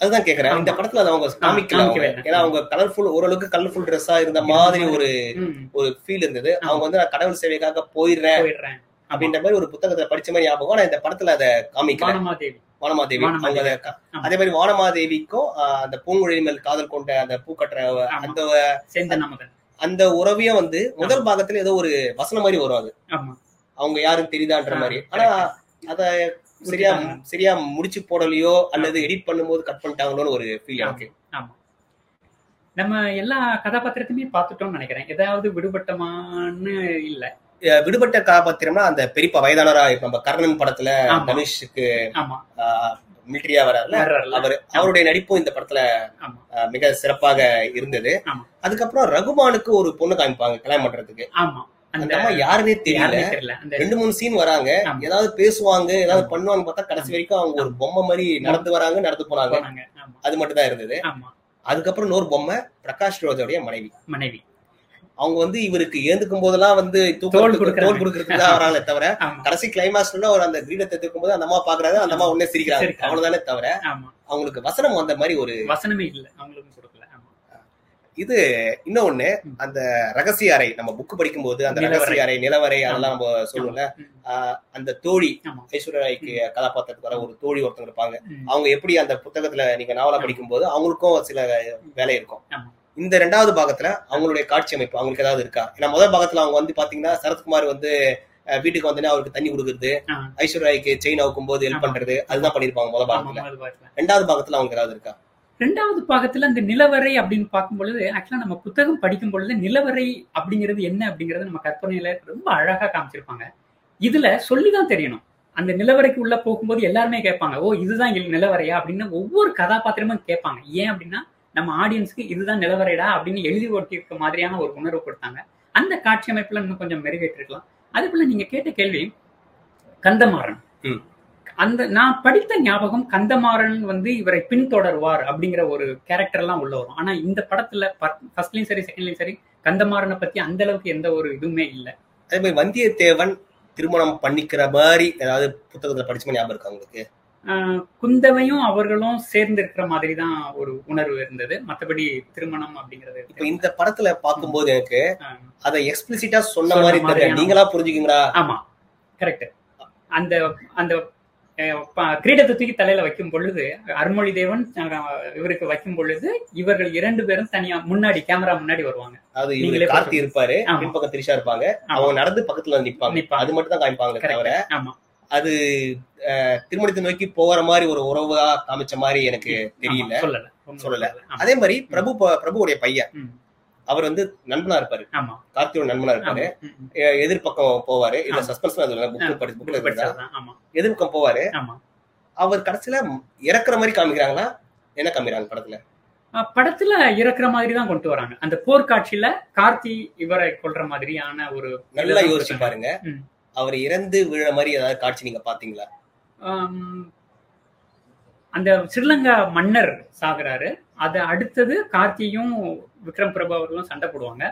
அதுதான் கேக்குறேன். இந்த படத்துல அதை அவங்க காமிக்கல. ஏன்னா அவங்க கலர்ஃபுல் ஓரளவுக்கு கலர்ஃபுல் ட்ரெஸ்ஸா இருந்த மாதிரி ஒரு ஒரு ஃபீல் இருந்தது. அவங்க வந்து நான் கடவுள் சேவைக்காக போயிடுறேன். அப்படின்ற மாதிரி ஒரு புத்தகத்தை படிச்ச மாதிரி ஞாபகம். ஆனா இந்த படத்துல அதை காமிக்கல வானமாதேவி. அவங்க அதை மாதிரி வானமாதேவிக்கும் அந்த பூங்குழலி மேல் காதல் கொண்ட அந்த பூக்கட்டுற. அந்த அந்த உறவையும் வந்து முதல் பாகத்துல ஏதோ ஒரு வசனம் மாதிரி வரும் அது. அவங்க யாரும் தெரியுதான்ற மாதிரி. ஆனா அத சரியா. சரியா முடிச்சு போடலையோ அல்லது எடிட் பண்ணும்போது கட் பண்ணிட்டாங்களோன்னு ஒரு ஃபீல் எனக்கு. ஆமா நம்ம எல்லா கதாபாத்திரத்தையுமே பார்த்துட்டோம்னு நினைக்கிறேன். ஏதாவது விடுபட்டமான்னு இல்ல. விடுபட்ட கதாபாத்திரம்னா அந்த பெரியப்பா வயதானரா நம்ம கர்ணன் படத்துல. தனுஷுக்கு மிலிட்டரியா வர்றாருல. அவர் அவருடைய நடிப்பும் இந்த படத்துல மிக சிறப்பாக இருந்தது. அதுக்கப்புறம் ரகுமானுக்கு ஒரு பொண்ணு காமிப்பாங்க கல்யாணம் பண்றதுக்கு. ஆமா. அந்த அம்மா யாருமே தெரியல. ரெண்டு மூணு சீன் வராங்க. ஏதாவது பேசுவாங்க ஏதாவது. பண்ணுவாங்க பார்த்தா கடைசி வரைக்கும் அவங்க ஒரு பொம்மை மாதிரி நடந்து வராங்க நடந்து போனாங்க. அது மட்டும் தான் இருந்தது அதுக்கப்புறம் இன்னொரு பொம்மை பிரகாஷ் ரோஜோடைய மனைவி. மனைவி. அவங்க வந்து இவருக்கு ஏந்துக்கும் போதெல்லாம் வந்து தோல். தோல் கொடுக்கறதுக்கு தான் வராங்களே தவிர (laughs) கடைசி கிளைமாக்ஸ்ல அவர் அந்த கிரீடத்தை தூக்கும் போது அந்த அம்மா பாக்குறாரு அந்த அம்மா உடனே சிரிக்கிறாங்க. அவ்வளவுதானே தவிர அவங்களுக்கு வசனம் வந்த மாதிரி ஒரு வசனமே இல்ல. ஆமா இது இன்னொன்னு. அந்த ரகசிய அறை நம்ம புக் படிக்கும் போது அந்த. ரகசிய அறை நிலவரை அதெல்லாம் நம்ம சொல்லுவோம்ல. அந்த தோழி ஐஸ்வர்யா ராய்க்கு கதாபாத்திரத்துக்கு வர ஒரு தோழி ஒருத்தங்க இருப்பாங்க. அவங்க எப்படி அந்த புத்தகத்துல நீங்க நாவலா. படிக்கும் போது அவங்களுக்கும் சில வேலை இருக்கும். இந்த ரெண்டாவது பாகத்துல அவங்களுடைய காட்சி அமைப்பு அவங்களுக்கு ஏதாவது இருக்கா? ஏன்னா முதல் பாகத்துல அவங்க வந்து பாத்தீங்கன்னா சரத்குமார் வந்து வீட்டுக்கு வந்தோடனே அவருக்கு தண்ணி கொடுக்கறது ஐஸ்வர்யாய்க்கு செயின் அவுக்கும் போது ஹெல்ப். பண்றது அதுதான் பண்ணிருப்பாங்க முதல் பாகத்துல. ரெண்டாவது பாகத்துல அவங்களுக்கு ஏதாவது இருக்கா? ரெண்டாவது பாகத்துல அந்த நிலவரை அப்படின்னு பார்க்கும் பொழுது ஆக்சுவலா நம்ம புத்தகம் படிக்கும் பொழுது நிலவரை அப்படிங்கிறது என்ன அப்படிங்கறது நம்ம கற்பனையில ரொம்ப அழகா காமிச்சிருப்பாங்க. இதுல சொல்லிதான் தெரியணும். அந்த நிலவரைக்கு உள்ள போகும்போது எல்லாருமே கேட்பாங்க ஓ இதுதான் நிலவரையா? அப்படின்னு ஒவ்வொரு கதாபாத்திரமும் கேட்பாங்க. ஏன் அப்படின்னா நம்ம ஆடியன்ஸ்க்கு இதுதான் நிலவரைடா அப்படின்னு எழுதி ஓட்டியிருக்க மாதிரியான ஒரு உணர்வு கொடுத்தாங்க. அந்த காட்சி அமைப்புல இன்னும் கொஞ்சம் மெருகேற்றிருக்கலாம். அதே போல நீங்க கேட்ட கேள்வி கந்தமாறன். அந்த நான் படித்த ஞாபகம் கந்தமாறன் வந்து இவரை பின்தொடர்வார் அப்படிங்கிற ஒரு கேரக்டர் எல்லாம் உள்ள வரும். ஆனா இந்த படத்துல ஃபர்ஸ்ட்லயும் சரி செகண்ட்லயும் சரி கந்தமாறனை பத்தி அந்த அளவுக்கு எந்த ஒரு இதுவுமே இல்லை. அதே மாதிரி வந்தியத்தேவன் திருமணம் பண்ணிக்கிற மாதிரி ஏதாவது புத்தகத்துல படிச்ச ஞாபகம் இருக்கா உங்களுக்கு? குந்தவையும் அவர்களும் சேர்ந்து இருக்கிற மாதிரி தான் ஒரு உணர்வு இருந்தது. மத்தபடி திருமணம் அப்படிங்கிறது இப்ப இந்த படத்துல பார்க்கும்போது எனக்கு அதை எக்ஸ்பிளிசிட்டா சொன்ன மாதிரி நீங்களா புரிஞ்சுக்கீங்களா? ஆமா கரெக்ட் அந்த அந்த கிரீடத்தை தூக்கி தலையில வைக்கும் பொழுது அருள்மொழி தேவன் இவருக்கு வைக்கும் பொழுது இவர்கள் இரண்டு பேரும் தனியா முன்னாடி கேமரா முன்னாடி வருவாங்க. அது கார்த்தி போட்டு- இருப்பாரு ஆமா. பின்பக்கம் திரிஷா இருப்பாங்க. அவங்க நடந்து பக்கத்துல நிப்பாங்க. அது மட்டும் தான் காமிப்பாங்க தவிர ஆமா. அது திருமணத்தை நோக்கி போகிற மாதிரி ஒரு உறவா காமிச்ச மாதிரி எனக்கு தெரியல. சொல்லல. அதே மாதிரி பிரபு ப- பிரபுவுடைய பையன். அவர் வந்து நண்பனா இருப்பாரு. ஆமா. கார்த்தியோட நண்பனா இருப்பாரு. எதிர்பக்கம் போவாரு. இல்ல. சஸ்பென்ஸ். புக் படி புக்ல இருந்தா எதிர்பக்கம் போவாரு. ஆமா. அவர் கடைசியில இறக்குற மாதிரி காமிக்கிறாங்களா? என்ன காமிக்கிறாங்க படத்துல? படத்துல இறக்குற மாதிரி தான் கொண்டு வராங்க. அந்த போர்க்காட்சியில கார்த்தி இவரை கொல்ற மாதிரியான ஒரு நல்லா யோசிச்சு. பாருங்க. அவர் இறந்து விழுற மாதிரி ஏதாவது காட்சி நீங்க பாத்தீங்களா? அந்த ஸ்ரீலங்கா மன்னர் சாகுறாரு. அது அடுத்தது கார்த்தியும் விக்ரம் பிரபு அவர்களும் சண்டை போடுவாங்க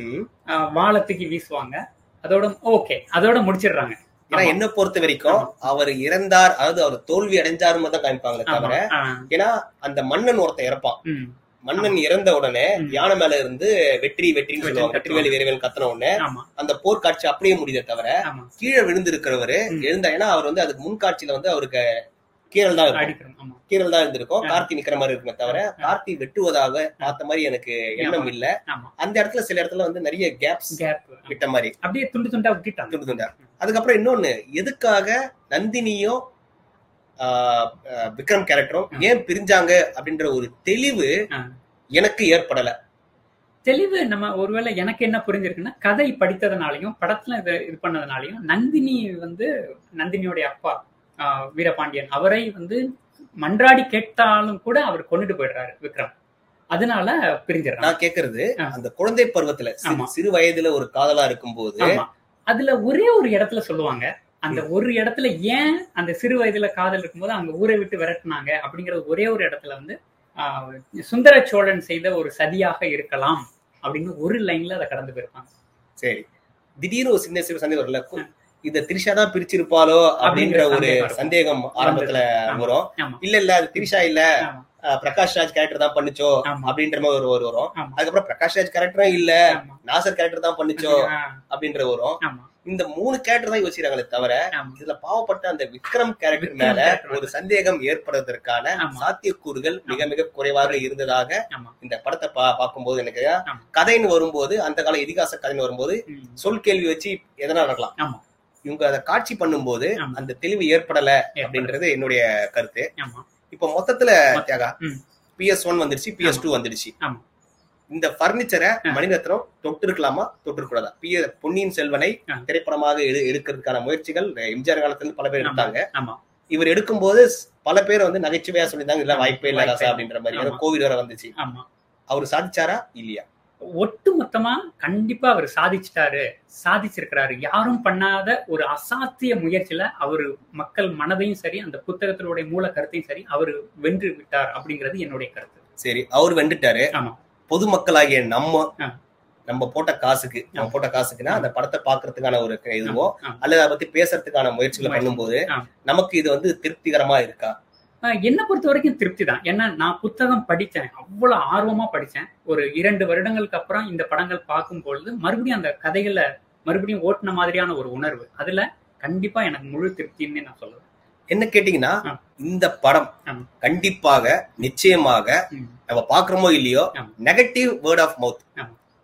ம். ஆஹ் வாழை தூக்கி வீசுவாங்க அதோட ஓகே அதோட முடிச்சிடுறாங்க ஏன்னா. என்ன பொறுத்த வரைக்கும். அவர் இறந்தார் அதாவது அவர் தோல்வி அடைஞ்சாருன்னு தான் காமிப்பாங்களே. தவிர ஏன்னா அந்த மன்னன் ஒருத்தன் இறப்பான் மன்னன் இறந்த உடனே. யானை மேல இருந்து வெற்றி வெற்றின்னு சொல்லுவாங்க வெற்றி வெற்றிவேலி வீரவேல் கத்தன உடனே அந்த போர்க்காட்சி அப்படியே முடியுதே தவிர கீழே விழுந்திருக்கிறவரு ம். எழுந்தா ஏன்னா அவர் வந்து அதுக்கு முன்காட்சியில வந்து அவருக்கு கீரல் தான் இருக்கும் கீரல் தான் இருந்திருக்கும். கார்த்தி நிக்கிற மாதிரி இருக்குமே தவிர. கார்த்தி வெட்டுவதாக பார்த்த மாதிரி எனக்கு எண்ணம் இல்ல. அந்த இடத்துல சில இடத்துல வந்து நிறைய கேப்ஸ் கேப் விட்ட மாதிரி. அப்படியே துண்டு துண்டா விட்டுட்டாங்க. துண்டு துண்டா. அதுக்கப்புறம் இன்னொன்னு எதுக்காக நந்தினியும் விக்ரம் கேரக்டரும். ஏன் பிரிஞ்சாங்க அப்படின்ற ஒரு தெளிவு. எனக்கு ஏற்படல. தெளிவு நம்ம ஒருவேளை எனக்கு என்ன புரிஞ்சிருக்குன்னா கதை படித்ததுனாலையும் படத்துல இது இது பண்ணதுனாலையும் நந்தினி வந்து நந்தினியோடைய அப்பா வீரபாண்டியன். அவரை வந்து மன்றாடி கேட்டாலும் கூட அவர் கொண்டுட்டு போயிடுறாரு விக்ரம். அதனால பிரிஞ்சிடறாங்க நான் கேக்குறது. அந்த குழந்தை பருவத்துல சிறு- வயதுல ஒரு காதலா இருக்கும்போது ஆமா. அதுல ஒரே ஒரு இடத்துல சொல்லுவாங்க அந்த ஒரு இடத்துல ஏன் அந்த சிறு வயதுல காதல் இருக்கும்போது அங்க ஊரை விட்டு விரட்டுனாங்க அப்படிங்கறது ஒரே ஒரு இடத்துல வந்து ஆஹ், சுந்தர சோழன் செய்த ஒரு சதியாக இருக்கலாம் அப்படின்னு ஒரு லைன்ல அதை கடந்து போயிருப்பாங்க. சரி. திடீர்னு ஒரு சின்ன சிறு சந்தேகம் இத திரிஷா தான் பிரிச்சிருப்பாளோ அப்படின்ற ஒரு சந்தேகம் ஆரம்பத்துல. வரும். இல்ல இல்ல அது திரிஷா இல்ல. பிரகாஷ் ராஜ் கேரக்டர் தான் பண்ணுச்சோ அப்படின்ற மாதிரி ஒரு ஒரு வரும். அதுக்கப்புறம் பிரகாஷ் ராஜ் கேரக்டரும் இல்ல. நாசர் கேரக்டர் தான் பண்ணுச்சோ அப்படின்ற வரும். இந்த மூணு கேரக்டர் தான் யோசிக்கிறாங்களே தவிர இதுல பாவப்பட்ட அந்த விக்ரம் கேரக்டர் மேல. ஒரு சந்தேகம் ஏற்படுவதற்கான. சாத்தியக்கூறுகள் மிக மிக குறைவாக இருந்ததாக இந்த படத்தை பா- பார்க்கும்போது எனக்கு. கதைன்னு வரும்போது அந்த கால இதிகாச கதைன்னு வரும்போது சொல் கேள்வி வச்சு எதனா நடக்கலாம். இவங்க அதை காட்சி பண்ணும்போது. அந்த தெளிவு ஏற்படல. அப்படின்றது என்னுடைய கருத்து இப்ப மொத்தத்துல மொத்த- தியாகா. பிஎஸ் ஒன் வந்துருச்சு பிஎஸ் டூ வந்துருச்சு ஆமா. இந்த பர்னிச்சரை. மணிரத்னம் தொட்டு இருக்கலாமா தொட்டு கூடாதா பிய பொன்னியின் செல்வனை. திரைப்படமாக எடு- எடுக்கிறதுக்கான முயற்சிகள் எம்ஜிஆர் காலத்துல இருந்து பல பேர். எடுத்தாங்க இவர் எடுக்கும்போது பல பேர் வந்து நகைச்சுவையா சொல்லியிருந்தாங்க இல்ல. வாய்ப்பே இல்ல வாய்ப்பே ராசா இல்ல. அப்படின்ற மாதிரி. கோவிட் வேற வந்துச்சு அவர் சாதிச்சாரா இல்லையா ஒட்டு மொத்தமா கண்டிப்பா அவர் சாதிச்சிட்டாரு சாதிச்சிருக்கிறாரு யாரும் பண்ணாத ஒரு அசாத்திய முயற்சியில அவரு மக்கள் மனதையும் சரி அந்த புத்தகத்தினுடைய மூல கருத்தையும் சரி அவர் வென்று விட்டார் அப்படிங்கிறது என்னுடைய கருத்து சரி அவர் வெண்டுட்டாரு ஆமா. பொதுமக்களாகிய நம்ம. நம்ம போட்ட காசுக்கு நம்ம போட்ட காசுக்குன்னா அந்த படத்தை பாக்குறதுக்கான ஒரு இதுவோ. அல்லது அதை பத்தி பேசுறதுக்கான முயற்சிகளை முயற்சி. பண்ணும்போது. நமக்கு இது வந்து திருப்திகரமா இருக்கா என்னை பொறுத்த வரைக்கும் திருப்தி தான் ஏன்னா நான் புத்தகம் படித்தேன் அவ்வளவு ஆர்வமா படித்தேன் ஒரு இரண்டு வருடங்களுக்கு அப்புறம் இந்த படங்கள் பார்க்கும் பொழுது மறுபடியும் அந்த கதைகளை மறுபடியும் ஓட்டின மாதிரியான ஒரு உணர்வு அதுல கண்டிப்பா எனக்கு முழு திருப்தின்னு நான் சொல்லுவேன் என்ன கேட்டீங்கன்னா. இந்த படம். கண்டிப்பாக நிச்சயமாக. நம்ம பாக்குறோமோ இல்லையோ. Negative word of mouth.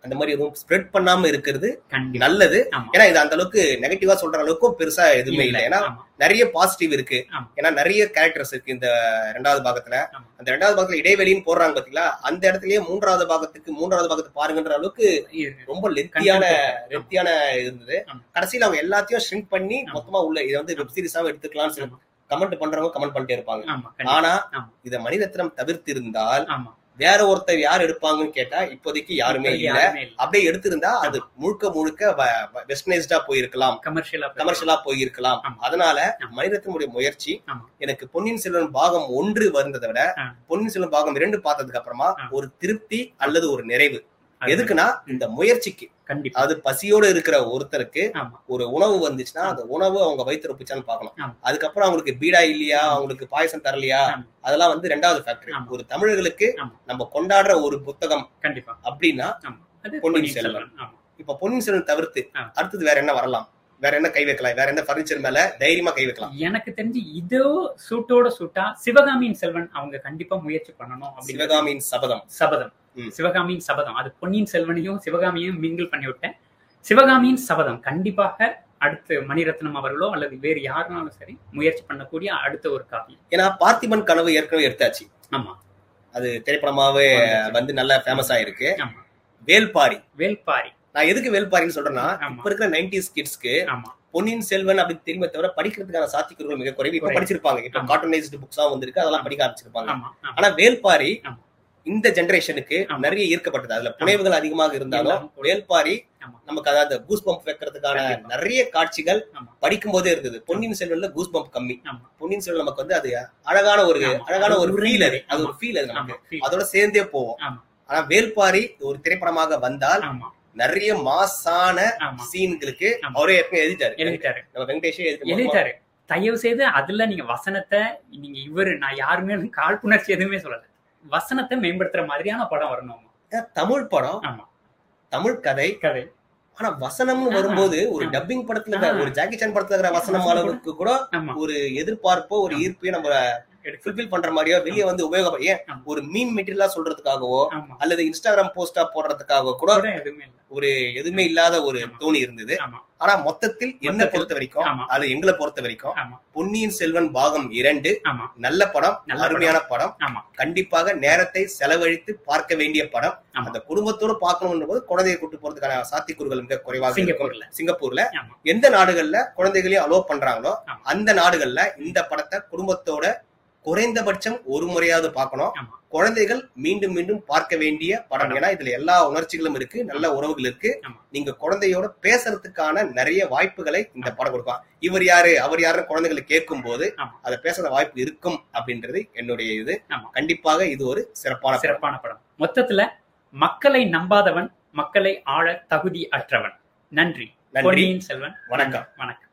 அந்த மாதிரி எதுவும் ஸ்ப்ரெட் பண்ணாம இருக்கிறது நல்லது ஏன்னா இது அந்த அளவுக்கு நெகட்டிவா சொல்ற அளவுக்கும் பெருசா எதுவுமே இல்லை ஏன்னா நிறைய பாசிட்டிவ் இருக்கு. ஏன்னா நிறைய கேரக்டர்ஸ் இருக்கு இந்த ரெண்டாவது பாகத்துல. அந்த ரெண்டாவது பாகத்துல இடைவெளின்னு போடுறாங்க பாத்தீங்களா அந்த இடத்துலயே மூன்றாவது பாகத்துக்கு மூன்றாவது பாகத்தை பாருங்கன்ற அளவுக்கு. ரொம்ப லெத்தியான. லெத்தியான இருந்தது. கடைசியில அவங்க எல்லாத்தையும் ஷ்ரிங்க் பண்ணி. மொத்தமா உள்ள இதை வந்து வெப் சீரிஸாவும் எடுத்துக்கலாம்னு. கமெண்ட் பண்றவங்க கமெண்ட் பண்ணிட்டே இருப்பாங்க. ஆனா. இத மணிரத்னம் தவிர்த்து இருந்தால் வேற ஒருத்தர் யார் எடுப்பாங்கன்னு கேட்டா இப்போதைக்கு யாருமே இல்ல அப்படியே எடுத்திருந்தா அது முழுக்க முழுக்க வெஸ்டர்னைஸ்டா போயிருக்கலாம் கமர்ஷியலா கமர்ஷியலா போயிருக்கலாம். அதனால ஆமா. மணிரத்னமுடைய முயற்சி. எனக்கு பொன்னியின் செல்வன் பாகம் ஒன்று வந்ததை விட. பொன்னியின் செல்வன் பாகம் இரண்டு பார்த்ததுக்கு அப்புறமா. ஒரு திருப்தி அல்லது ஒரு நிறைவு எதுக்குன்னா இந்த முயற்சிக்கு கண்டிப்பா அது பசியோட இருக்கிற ஒருத்தருக்கு ஒரு உணவு வந்துச்சுன்னா அந்த உணவு அவங்க வயிற்று ஒப்பிச்சான்னு பார்க்கணும் ஆமா. அதுக்கப்புறம் அவங்களுக்கு பீடா இல்லையா அவங்களுக்கு பாயசம் தரலையா. அதெல்லாம் வந்து ரெண்டாவது ஃபேக்டரி. ஒரு தமிழர்களுக்கு. நம்ம கொண்டாடுற ஒரு புத்தகம் கண்டிப்பா அப்படின்னா பொன்னியின் செல்வன். இப்ப பொன்னியின் செல்வன் தவிர்த்து. அடுத்தது வேற என்ன வரலாம் வேற என்ன கை வைக்கலாம் வேற என்ன பர்னிச்சர் மேல தைரியமா கை வைக்கலாம் எனக்கு தெரிஞ்சு இதோ சூட்டோட சூட்டா சிவகாமியின் செல்வன் அவங்க கண்டிப்பா முயற்சி பண்ணணும் சிவகாமியின் சபதம் சபதம். சிவகாமியின் சபதம். அது பொன்னியின் செல்வனையும் சிவகாமியையும் மிங்கிள் பண்ணி விட்டேன் சிவகாமியின் சபதம். கண்டிப்பாக அடுத்து மணிரத்னம் அவர்களோ அல்லது வேறு யாருனாலும் சரி முயற்சி பண்ணக்கூடிய அடுத்த ஒரு காவியம். ஏன்னா பார்த்திபன் கனவு ஏற்கனவே எடுத்தாச்சு. ஆமா. அது திரைப்படமாவே. வந்து நல்லா ஃபேமஸ் ஆயிருக்கு. வேல்பாரி. வேல்பாரி. நான் எதுக்கு வேல்பாரின்னு சொல்றேன்னா. இப்ப இருக்கிற நைன்டிஸ் கிட்ஸ்க்கு ஆமா. பொன்னியின் செல்வன் அப்படின்னு தெரியுமே தவிர படிக்கிறதுக்கான சாத்தியக்கூறுகள் மிக குறைவு. இப்ப. படிச்சிருப்பாங்க. இப்ப. கார்ட்டூனைஸ்டு புக்ஸா வந்திருக்கு அதெல்லாம் படிக்க ஆரம்பிச்சிருப்பாங்க. ஆனா வேல்பாரி. இந்த ஜெனரேஷனுக்கு. நிறைய ஈர்க்கப்பட்டது அதுல புனைவுகள் அதிகமாக இருந்தாலும். வேல்பாரி. நமக்கு அதாவது கூஸ் பம்ப் வைக்கிறதுக்கான. நிறைய காட்சிகள். படிக்கும் போதே இருந்தது பொன்னியின் செல்வன்ல கூஸ் பம்ப் கம்மி. பொன்னியின் செல்வன் நமக்கு வந்து அது அழகான ஒரு. அழகான ஒரு ஃபீல் அது. அது ஒரு ஃபீல் அது நமக்கு. அதோட சேர்ந்தே போவோம். ஆனா வேல்பாரி ஒரு திரைப்படமாக வந்தால் நிறைய மாசான சீன்களுக்கு. அவரே ஏற்கனவே எழுதிட்டாரு எழுதிட்டாரு நம்ம வெங்கடேஷே எழுதி எழுதிட்டாரு தயவு செய்து அதுல நீங்க வசனத்தை நீங்க இவரு நான் யாருமே காழ்ப்புணர்ச்சி எதுவுமே சொல்லல வசனத்தை மேம்படுத்துற மாதிரியான படம் வரணும் தமிழ் படம் ஆமா தமிழ் கதை கதை ஆனா வசனம்னு. வரும்போது ஒரு. டப்பிங் படத்துல. ஒரு ஜாக்கி சான் படத்துல இருக்கிற வசனம் அளவுக்கு கூட ஒரு எதிர்பார்ப்போ ஒரு ஆமா. ஈர்ப்பையோ நம்ம ஃபுல்பில் பண்ற மாதிரியோ வெளியே வந்து உபயோகம் ஏன். ஒரு மீன் மெட்டீரியலா சொல்றதுக்காகவோ அல்லது இன்ஸ்டாகிராம் போஸ்டா போடுறதுக்காக கூட ஒரு எதுவுமே இல்லாத ஒரு. தோணி இருந்தது. ஆனா மொத்தத்தில் என்ன. பொறுத்த வரைக்கும். அது எங்களை பொறுத்த வரைக்கும் பொன்னியின் செல்வன் பாகம் இரண்டு நல்ல படம் அருமையான படம். கண்டிப்பாக நேரத்தை செலவழித்து பார்க்க வேண்டிய படம். அந்த குடும்பத்தோடு பார்க்கணும் போது குழந்தையை கூட்டு போறதுக்கான சாத்தியக்கூறுகள் மிக குறைவாக சிங்கப்பூர்ல. சிங்கப்பூர்ல. எந்த நாடுகள்ல குழந்தைகளையும் அலோ பண்றாங்களோ. அந்த நாடுகள்ல இந்த படத்தை குடும்பத்தோட குறைந்தபட்சம் ஒரு முறையாவது பார்க்கணும். குழந்தைகள் மீண்டும் மீண்டும் பார்க்க வேண்டிய படம். ஏன்னா இதுல எல்லா உணர்ச்சிகளும் இருக்கு நல்ல உறவுகள் இருக்கு. நீங்க குழந்தையோட பேசுறதுக்கான நிறைய வாய்ப்புகளை இந்த படம் கொடுக்கும். இவர் யாரு அவர் யாருன்னு குழந்தைகளை கேட்கும் போது. அதை பேசுற வாய்ப்பு இருக்கும் அப்படின்றது என்னுடைய இது. கண்டிப்பாக இது ஒரு சிறப்பான சிறப்பான படம். மொத்தத்துல மக்களை நம்பாதவன் மக்களை ஆள தகுதி அற்றவன். நன்றி. செல்வன். வணக்கம். வணக்கம்.